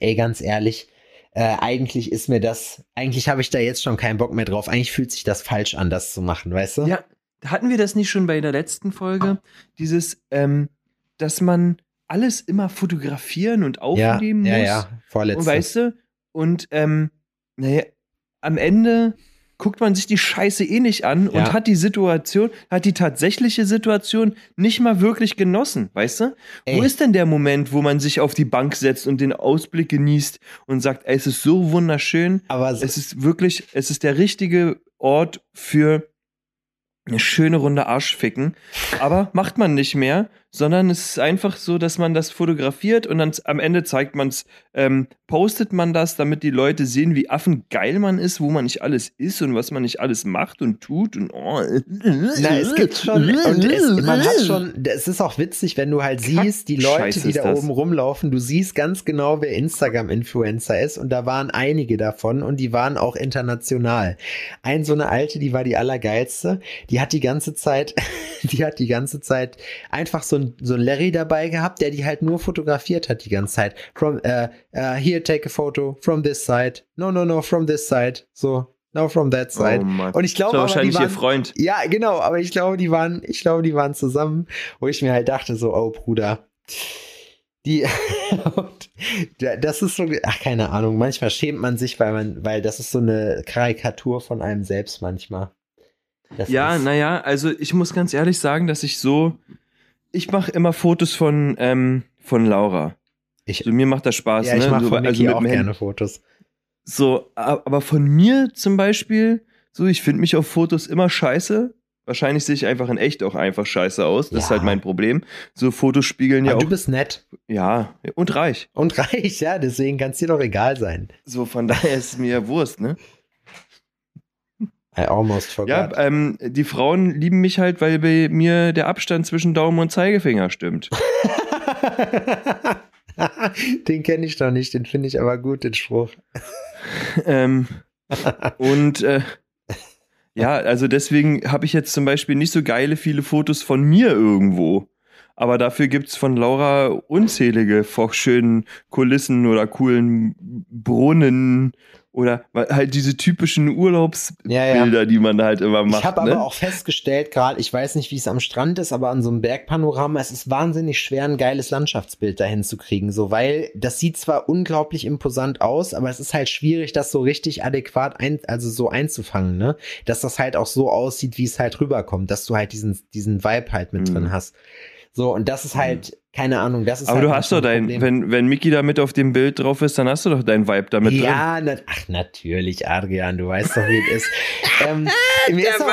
ey, ganz ehrlich, äh, eigentlich ist mir das, eigentlich habe ich da jetzt schon keinen Bock mehr drauf. Eigentlich fühlt sich das falsch an, das zu machen, weißt du? Ja, hatten wir das nicht schon bei der letzten Folge? Dieses, ähm, dass man alles immer fotografieren und ja, aufnehmen ja, muss. ja, vorletzte. Und weißt du, und ähm, naja, am Ende guckt man sich die Scheiße eh nicht an Ja. und hat die Situation, hat die tatsächliche Situation nicht mal wirklich genossen, weißt du? Wo Ey. ist denn der Moment, wo man sich auf die Bank setzt und den Ausblick genießt und sagt, ey, es ist so wunderschön, aber so, es ist wirklich, es ist der richtige Ort für eine schöne Runde Arschficken. Aber macht man nicht mehr, sondern es ist einfach so, dass man das fotografiert und dann am Ende zeigt man es, ähm, postet man das, damit die Leute sehen, wie affengeil man ist, wo man nicht alles ist und was man nicht alles macht und tut und oh. Na, es gibt schon, und es, man hat schon, es ist auch witzig, wenn du halt siehst, die Leute, die da das. oben rumlaufen, du siehst ganz genau, wer Instagram-Influencer ist und da waren einige davon und die waren auch international. Ein so eine alte, die war die allergeilste, die hat die ganze Zeit, die hat die ganze Zeit einfach so ein, so ein Larry dabei gehabt, der die halt nur fotografiert hat die ganze Zeit. From, äh, äh, here, take a photo, from this side, no, no, no, from this side, so, no, from that side. Oh. Und ich glaube, das war aber die wahrscheinlich ihr waren, Freund. ja, genau, aber ich glaube, die waren, ich glaube, die waren zusammen, wo ich mir halt dachte, so, oh Bruder, die, das ist so, ach, keine Ahnung, manchmal schämt man sich, weil man, weil das ist so eine Karikatur von einem selbst manchmal. Das Ja, naja, also ich muss ganz ehrlich sagen, dass ich so, ich mache immer Fotos von, ähm, von Laura. ich, Also mir macht das Spaß, ja, ich ne? mache So, von also auch gerne Fotos. So, aber von mir zum Beispiel, so, ich finde mich auf Fotos immer scheiße. Wahrscheinlich sehe ich einfach in echt auch einfach scheiße aus. Das ist Ja. halt mein Problem. So Fotos spiegeln ja Aber du auch. bist nett Ja, und reich. und reich, ja, deswegen kann es dir doch egal sein. So, von daher ist es mir ja Wurst, ne? I almost forgot. Ja, ähm, die Frauen lieben mich halt, weil bei mir der Abstand zwischen Daumen und Zeigefinger stimmt. den kenne ich noch nicht, den finde ich aber gut, den Spruch. ähm, und äh, ja, also deswegen habe ich jetzt zum Beispiel nicht so geile viele Fotos von mir irgendwo. Aber dafür gibt's von Laura unzählige vor schönen Kulissen oder coolen Brunnen Oder halt diese typischen Urlaubsbilder, Ja, ja. die man halt immer macht. Ich habe ne? aber auch festgestellt, gerade, ich weiß nicht, wie es am Strand ist, aber an so einem Bergpanorama, es ist wahnsinnig schwer, ein geiles Landschaftsbild dahin zu kriegen. So, weil das sieht zwar unglaublich imposant aus, aber es ist halt schwierig, das so richtig adäquat ein, also so einzufangen, ne? Dass das halt auch so aussieht, wie es halt rüberkommt, dass du halt diesen, diesen Vibe halt mit Mhm. drin hast. So, und das ist halt, keine Ahnung, das ist aber halt du hast doch dein, Problem. wenn, wenn Mickey da mit auf dem Bild drauf ist, dann hast du doch deinen Vibe damit drin. ja, na, ach, natürlich, Adrian, du weißt doch, wie es ist. ähm, mir ist aber,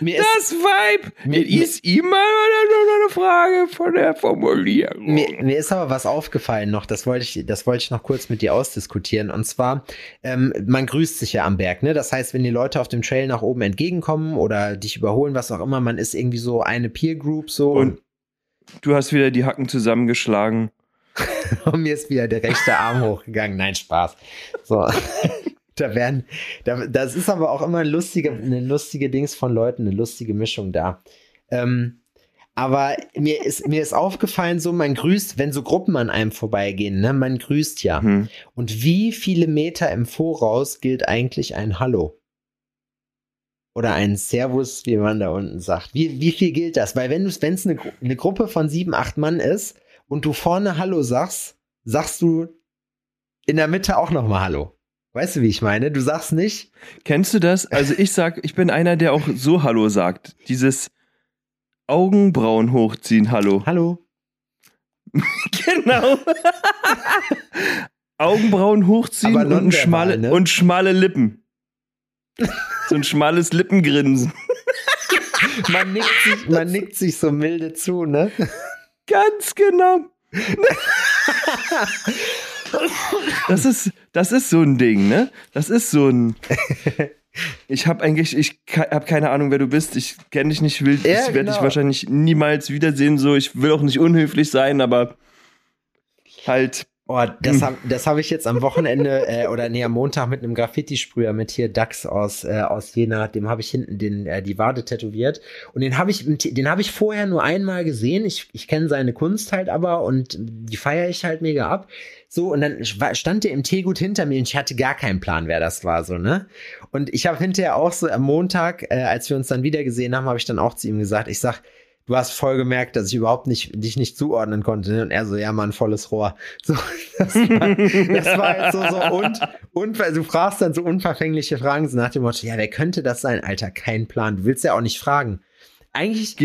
mir ist, Das Vibe! Mir- das ist immer nur eine Frage von der Formulierung. Mir, mir ist aber was aufgefallen noch, das wollte ich, das wollte ich noch kurz mit dir ausdiskutieren. Und zwar, ähm, man grüßt sich ja am Berg, ne? Das heißt, wenn die Leute auf dem Trail nach oben entgegenkommen oder dich überholen, was auch immer, man ist irgendwie so eine Peer Group so Und du hast wieder die Hacken zusammengeschlagen. und mir ist wieder der rechte Arm hochgegangen. Nein, Spaß. So. Da werden, da, das ist aber auch immer ein lustige, eine lustige Dings von Leuten, eine lustige Mischung da. Ähm, aber mir ist, mir ist aufgefallen, so man grüßt, wenn so Gruppen an einem vorbeigehen, ne, man grüßt ja. Hm. Und wie viele Meter im Voraus gilt eigentlich ein Hallo? Oder ein Servus, wie man da unten sagt. Wie, wie viel gilt das? Weil wenn es eine, eine Gruppe von sieben, acht Mann ist und du vorne Hallo sagst, sagst du in der Mitte auch nochmal Hallo. Weißt du, wie ich meine? Du sagst nicht, Kennst du das? Also ich sag, ich bin einer, der auch so Hallo sagt. Dieses Augenbrauen hochziehen, Hallo. Hallo. Genau. Augenbrauen hochziehen und, schmale, ne? und schmale Lippen. So ein schmales Lippengrinsen. Man nickt sich, man nickt sich so milde zu, ne? Ganz genau. Das ist, das ist so ein Ding, ne? Das ist so ein. Ich habe eigentlich, ich habe keine Ahnung, wer du bist. Ich kenne dich nicht, will, Ja, ich werde dich genau. wahrscheinlich niemals wiedersehen. So, ich will auch nicht unhöflich sein, aber halt. Oh, das habe das hab ich jetzt am Wochenende äh, oder nee, am Montag mit einem Graffiti-Sprüher mit hier Dax aus, äh, aus Jena, dem habe ich hinten den, äh, die Wade tätowiert. Und den habe ich, den habe ich vorher nur einmal gesehen. Ich, ich kenne seine Kunst halt aber und die feiere ich halt mega ab. So, und dann stand der im Teegut hinter mir und ich hatte gar keinen Plan, wer das war, so, ne? Und ich habe hinterher auch so am Montag, äh, als wir uns dann wieder gesehen haben, habe ich dann auch zu ihm gesagt, ich sag, du hast voll gemerkt, dass ich überhaupt nicht, dich nicht zuordnen konnte. Ne? Und er so, ja, Mann, volles Rohr. So, das war, das war halt so, so und, und du fragst dann so unverfängliche Fragen, so nach dem Motto, ja, wer könnte das sein? Alter, kein Plan. Du willst ja auch nicht fragen. Eigentlich,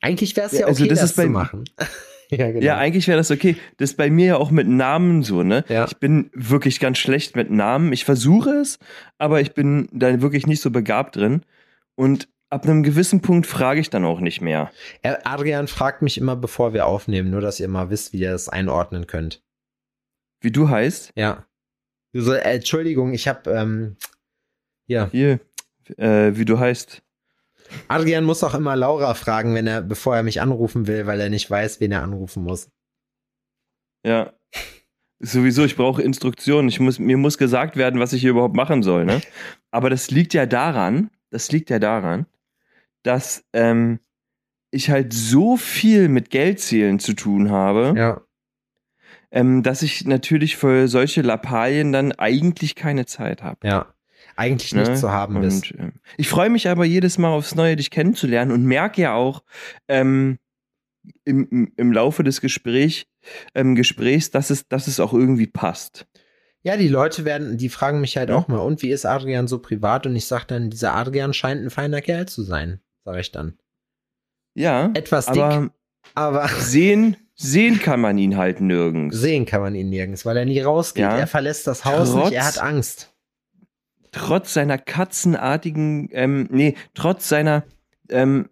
eigentlich wäre es ja Ja, okay, also das das, zu machen. ja, genau. Ja, eigentlich wäre das okay. Das ist bei mir ja auch mit Namen so, ne? Ja. Ich bin wirklich ganz schlecht mit Namen. Ich versuche es, aber ich bin da wirklich nicht so begabt drin. Und ab einem gewissen Punkt frage ich dann auch nicht mehr. Adrian fragt mich immer, bevor wir aufnehmen, nur dass ihr mal wisst, wie ihr das einordnen könnt. Wie du heißt? Ja. Du so, äh, Entschuldigung, ich habe ähm, ja. Hier, äh, wie du heißt. Adrian muss auch immer Laura fragen, wenn er, bevor er mich anrufen will, weil er nicht weiß, wen er anrufen muss. Ja. Sowieso, ich brauche Instruktionen. Ich muss, mir muss gesagt werden, was ich hier überhaupt machen soll, ne? Aber das liegt ja daran, das liegt ja daran, dass ähm, ich halt so viel mit Geldzählen zu tun habe, Ja. ähm, dass ich natürlich für solche Lappalien dann eigentlich keine Zeit habe. Ja. Eigentlich nicht Ne? zu haben bist. Und, ähm, ich freue mich aber jedes Mal aufs Neue, dich kennenzulernen und merke ja auch ähm, im, im, Laufe des Gespräch, ähm, Gesprächs, dass es, dass es auch irgendwie passt. Ja, die Leute werden, die fragen mich halt Ja. auch mal, und wie ist Adrian so privat? Und ich sag dann, dieser Adrian scheint ein feiner Kerl zu sein, sage ich dann. Ja, Etwas dick, aber aber sehen, sehen kann man ihn halt nirgends. sehen kann man ihn nirgends, weil er nie rausgeht. Ja. Er verlässt das Haus Trotz- nicht, er hat Angst. Trotz seiner katzenartigen, ähm, nee, trotz seiner, ähm,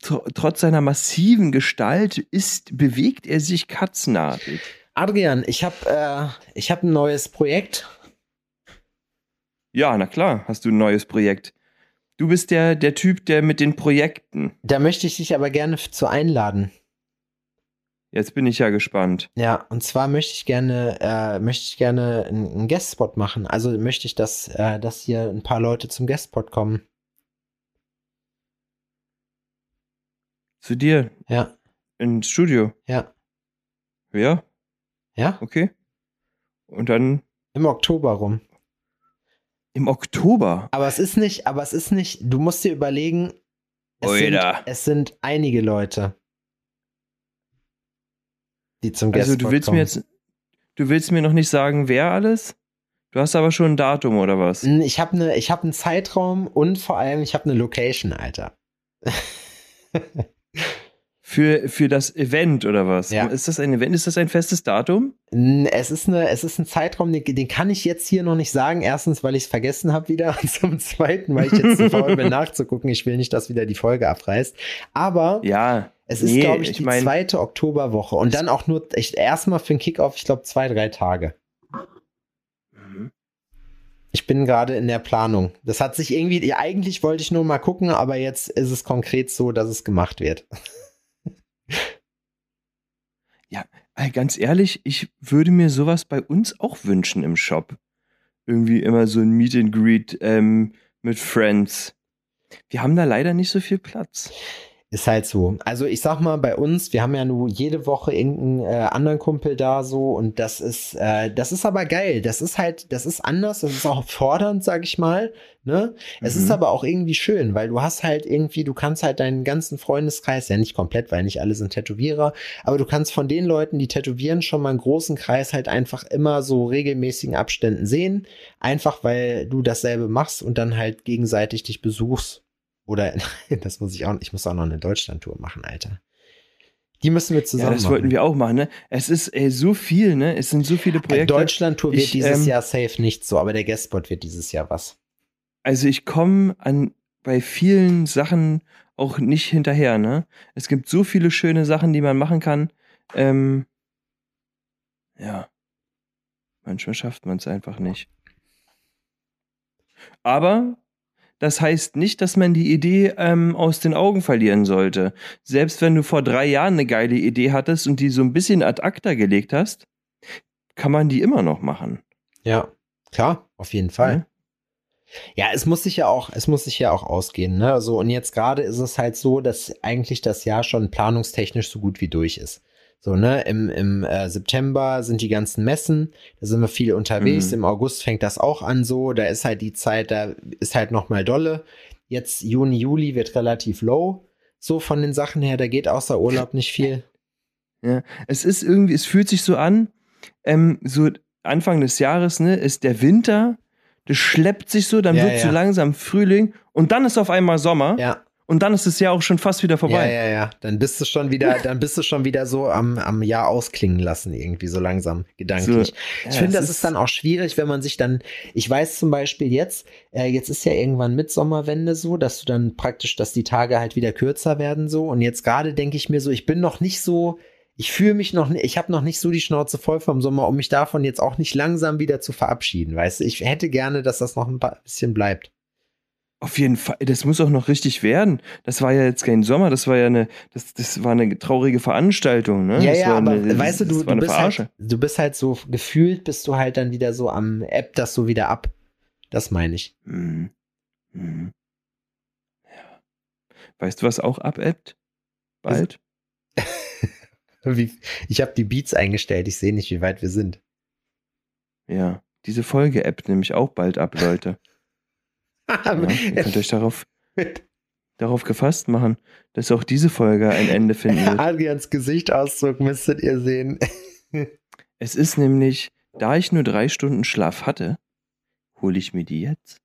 tr trotz seiner massiven Gestalt ist, bewegt er sich katzenartig. Adrian, ich habe äh, ich hab ein neues Projekt. Ja, na klar, hast du ein neues Projekt. Du bist der, der Typ, der mit den Projekten. Da möchte ich dich aber gerne zu einladen. Jetzt bin ich ja gespannt. Ja, und zwar möchte ich gerne, äh, möchte ich gerne einen, einen Guestspot machen. Also möchte ich, dass, äh, dass hier ein paar Leute zum Guestspot kommen. Zu dir Ja, ins Studio. ja, Ja, ja. okay. Und dann, Im Oktober rum. Im Oktober. Aber es ist nicht, aber es ist nicht, du musst dir überlegen, es, sind, es sind einige Leute, die zum Also Guestspot du willst kommen. mir jetzt, du willst mir noch nicht sagen, wer alles? Du hast aber schon ein Datum oder was? Ich habe ne, ich habe einen Zeitraum und vor allem ich habe eine Location, Alter. Für, für das Event oder was? Ja. Ist das ein Event? Ist das ein festes Datum? Es ist, eine, es ist ein Zeitraum, den, den kann ich jetzt hier noch nicht sagen. Erstens, weil ich es vergessen habe wieder. Und zum Zweiten, weil ich jetzt zu faul bin nachzugucken. Ich will nicht, dass wieder die Folge abreißt. Aber Ja. es ist, nee, glaube ich, ich die mein- zweite Oktoberwoche. Und dann auch nur ich, erstmal für den Kickoff, ich glaube, zwei, drei Tage. Mhm. Ich bin gerade in der Planung. Das hat sich irgendwie, ja, eigentlich wollte ich nur mal gucken, aber jetzt ist es konkret so, dass es gemacht wird. Ey, Ganz ehrlich, ich würde mir sowas bei uns auch wünschen im Shop. Irgendwie immer so ein Meet and Greet ähm, mit Friends. Wir haben da leider nicht so viel Platz. Ist halt so. Also ich sag mal, bei uns, wir haben ja nur jede Woche irgendeinen äh, anderen Kumpel da so und das ist, äh, das ist aber geil. Das ist halt, das ist anders, das ist auch fordernd, sag ich mal. Ne? Es Mhm. ist aber auch irgendwie schön, weil du hast halt irgendwie, du kannst halt deinen ganzen Freundeskreis, ja nicht komplett, weil nicht alle sind Tätowierer, aber du kannst von den Leuten, die tätowieren, schon mal einen großen Kreis halt einfach immer so regelmäßigen Abständen sehen. Einfach weil du dasselbe machst und dann halt gegenseitig dich besuchst. Oder das muss ich auch, ich muss auch noch eine Deutschland-Tour machen, Alter. Die müssen wir Ja, zusammen das machen. wollten wir auch machen, ne? Es ist ey, so viel, ne? Es sind so viele Projekte. Deutschland-Tour wird Ich, dieses ähm, Jahr safe nicht so, aber der Guestspot wird dieses Jahr was. Also ich komme an bei vielen Sachen auch nicht hinterher, ne? Es gibt so viele schöne Sachen, die man machen kann. Ähm, ja. Manchmal schafft man es einfach nicht. Aber das heißt nicht, dass man die Idee ähm, aus den Augen verlieren sollte. Selbst wenn du vor drei Jahren eine geile Idee hattest und die so ein bisschen ad acta gelegt hast, kann man die immer noch machen. Ja, klar, auf jeden Fall. Ne? Ja, es muss sich ja auch, es muss sich ja auch ausgehen, ne? So, und jetzt gerade ist es halt so, dass eigentlich das Jahr schon planungstechnisch so gut wie durch ist. So, ne, im, im äh, September sind die ganzen Messen, da sind wir viel unterwegs, Mhm. im August fängt das auch an so, da ist halt die Zeit, da ist halt noch mal dolle. Jetzt Juni, Juli wird relativ low, so von den Sachen her, da geht außer Urlaub nicht viel. Ja, es ist irgendwie, es fühlt sich so an, ähm, so Anfang des Jahres, ne, ist der Winter, das schleppt sich so, dann Ja, wird so ja. langsam Frühling und dann ist auf einmal Sommer Ja, und dann ist das Jahr auch schon fast wieder ja, vorbei. ja, ja, dann bist du schon wieder, dann bist du schon wieder so am, am Jahr ausklingen lassen, irgendwie so langsam gedanklich. So, Ich ja, finde, es das ist dann auch schwierig, wenn man sich dann, ich weiß zum Beispiel jetzt, äh, jetzt ist ja irgendwann Mitsommerwende so, dass du dann praktisch, dass die Tage halt wieder kürzer werden so. Und jetzt gerade denke ich mir so, ich bin noch nicht so, ich fühle mich noch, nicht, ich habe noch nicht so die Schnauze voll vom Sommer, um mich davon jetzt auch nicht langsam wieder zu verabschieden. Weißt du, ich hätte gerne, dass das noch ein bisschen bleibt. Auf jeden Fall, das muss auch noch richtig werden. Das war ja jetzt kein Sommer, das war ja eine, das, das war eine traurige Veranstaltung, ne? Ja, das ja, war aber eine, weißt du, du, du bist, Verarsche. halt, du bist halt so gefühlt, bist du halt dann wieder so am App das so wieder ab. Das meine ich. Hm. Hm. Ja. Weißt du, was auch abebbt? Bald? Wie, ich habe die Beats eingestellt, ich sehe nicht, wie weit wir sind. Ja. Diese Folge ebbt nämlich auch bald ab, Leute. Ja, ihr könnt euch darauf, darauf gefasst machen, dass auch diese Folge ein Ende finden wird. Adrians Gesichtsausdruck müsstet ihr sehen. Es ist nämlich, da ich nur drei Stunden Schlaf hatte, hole ich mir die jetzt.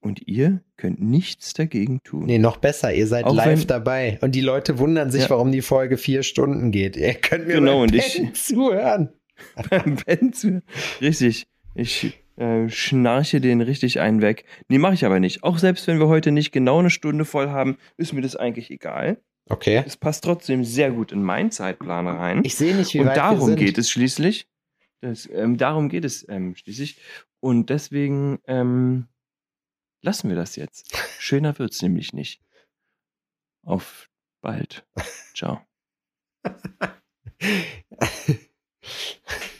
Und ihr könnt nichts dagegen tun. Nee, noch besser, ihr seid Auch live wenn- dabei. Und die Leute wundern sich, Ja. warum die Folge vier Stunden geht. Ihr könnt mir Genau, beim und ich- Pennen zuhören. beim Pennen zu- Richtig. Ich äh, schnarche den richtig einen weg. Nee, mache ich aber nicht. Auch selbst wenn wir heute nicht genau eine Stunde voll haben, ist mir das eigentlich egal. Okay. Es passt trotzdem sehr gut in meinen Zeitplan rein. Ich sehe nicht, wie Und weit wir darum sind. geht es schließlich. Das, ähm, darum geht es ähm, schließlich. Und deswegen ähm, lassen wir das jetzt. Schöner wird's nämlich nicht. Auf bald. Ciao.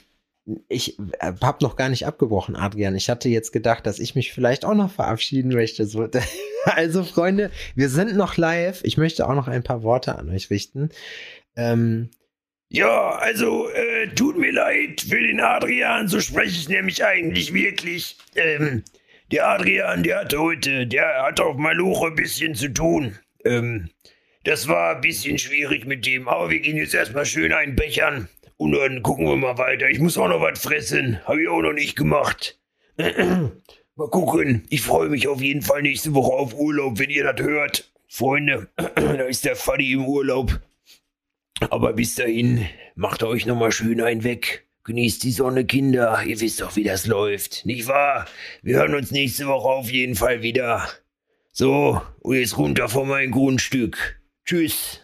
Ich äh, hab noch gar nicht abgebrochen, Adrian. Ich hatte jetzt gedacht, dass ich mich vielleicht auch noch verabschieden möchte. So, also, Freunde, wir sind noch live. Ich möchte auch noch ein paar Worte an euch richten. Ähm, Ja, also, äh, tut mir leid für den Adrian, so spreche ich nämlich eigentlich wirklich. Ähm, der Adrian, der hat heute, der hat auf Maloche ein bisschen zu tun. Ähm, das war ein bisschen schwierig mit dem, aber wir gehen jetzt erstmal schön einbechern und dann gucken wir mal weiter. Ich muss auch noch was fressen, habe ich auch noch nicht gemacht. mal gucken, ich freue mich auf jeden Fall nächste Woche auf Urlaub, wenn ihr das hört. Freunde, da ist der Faddy im Urlaub. Aber bis dahin, macht euch nochmal schön einen weg. Genießt die Sonne, Kinder. Ihr wisst doch, wie das läuft. Nicht wahr? Wir hören uns nächste Woche auf jeden Fall wieder. So, und jetzt runter von meinem Grundstück. Tschüss.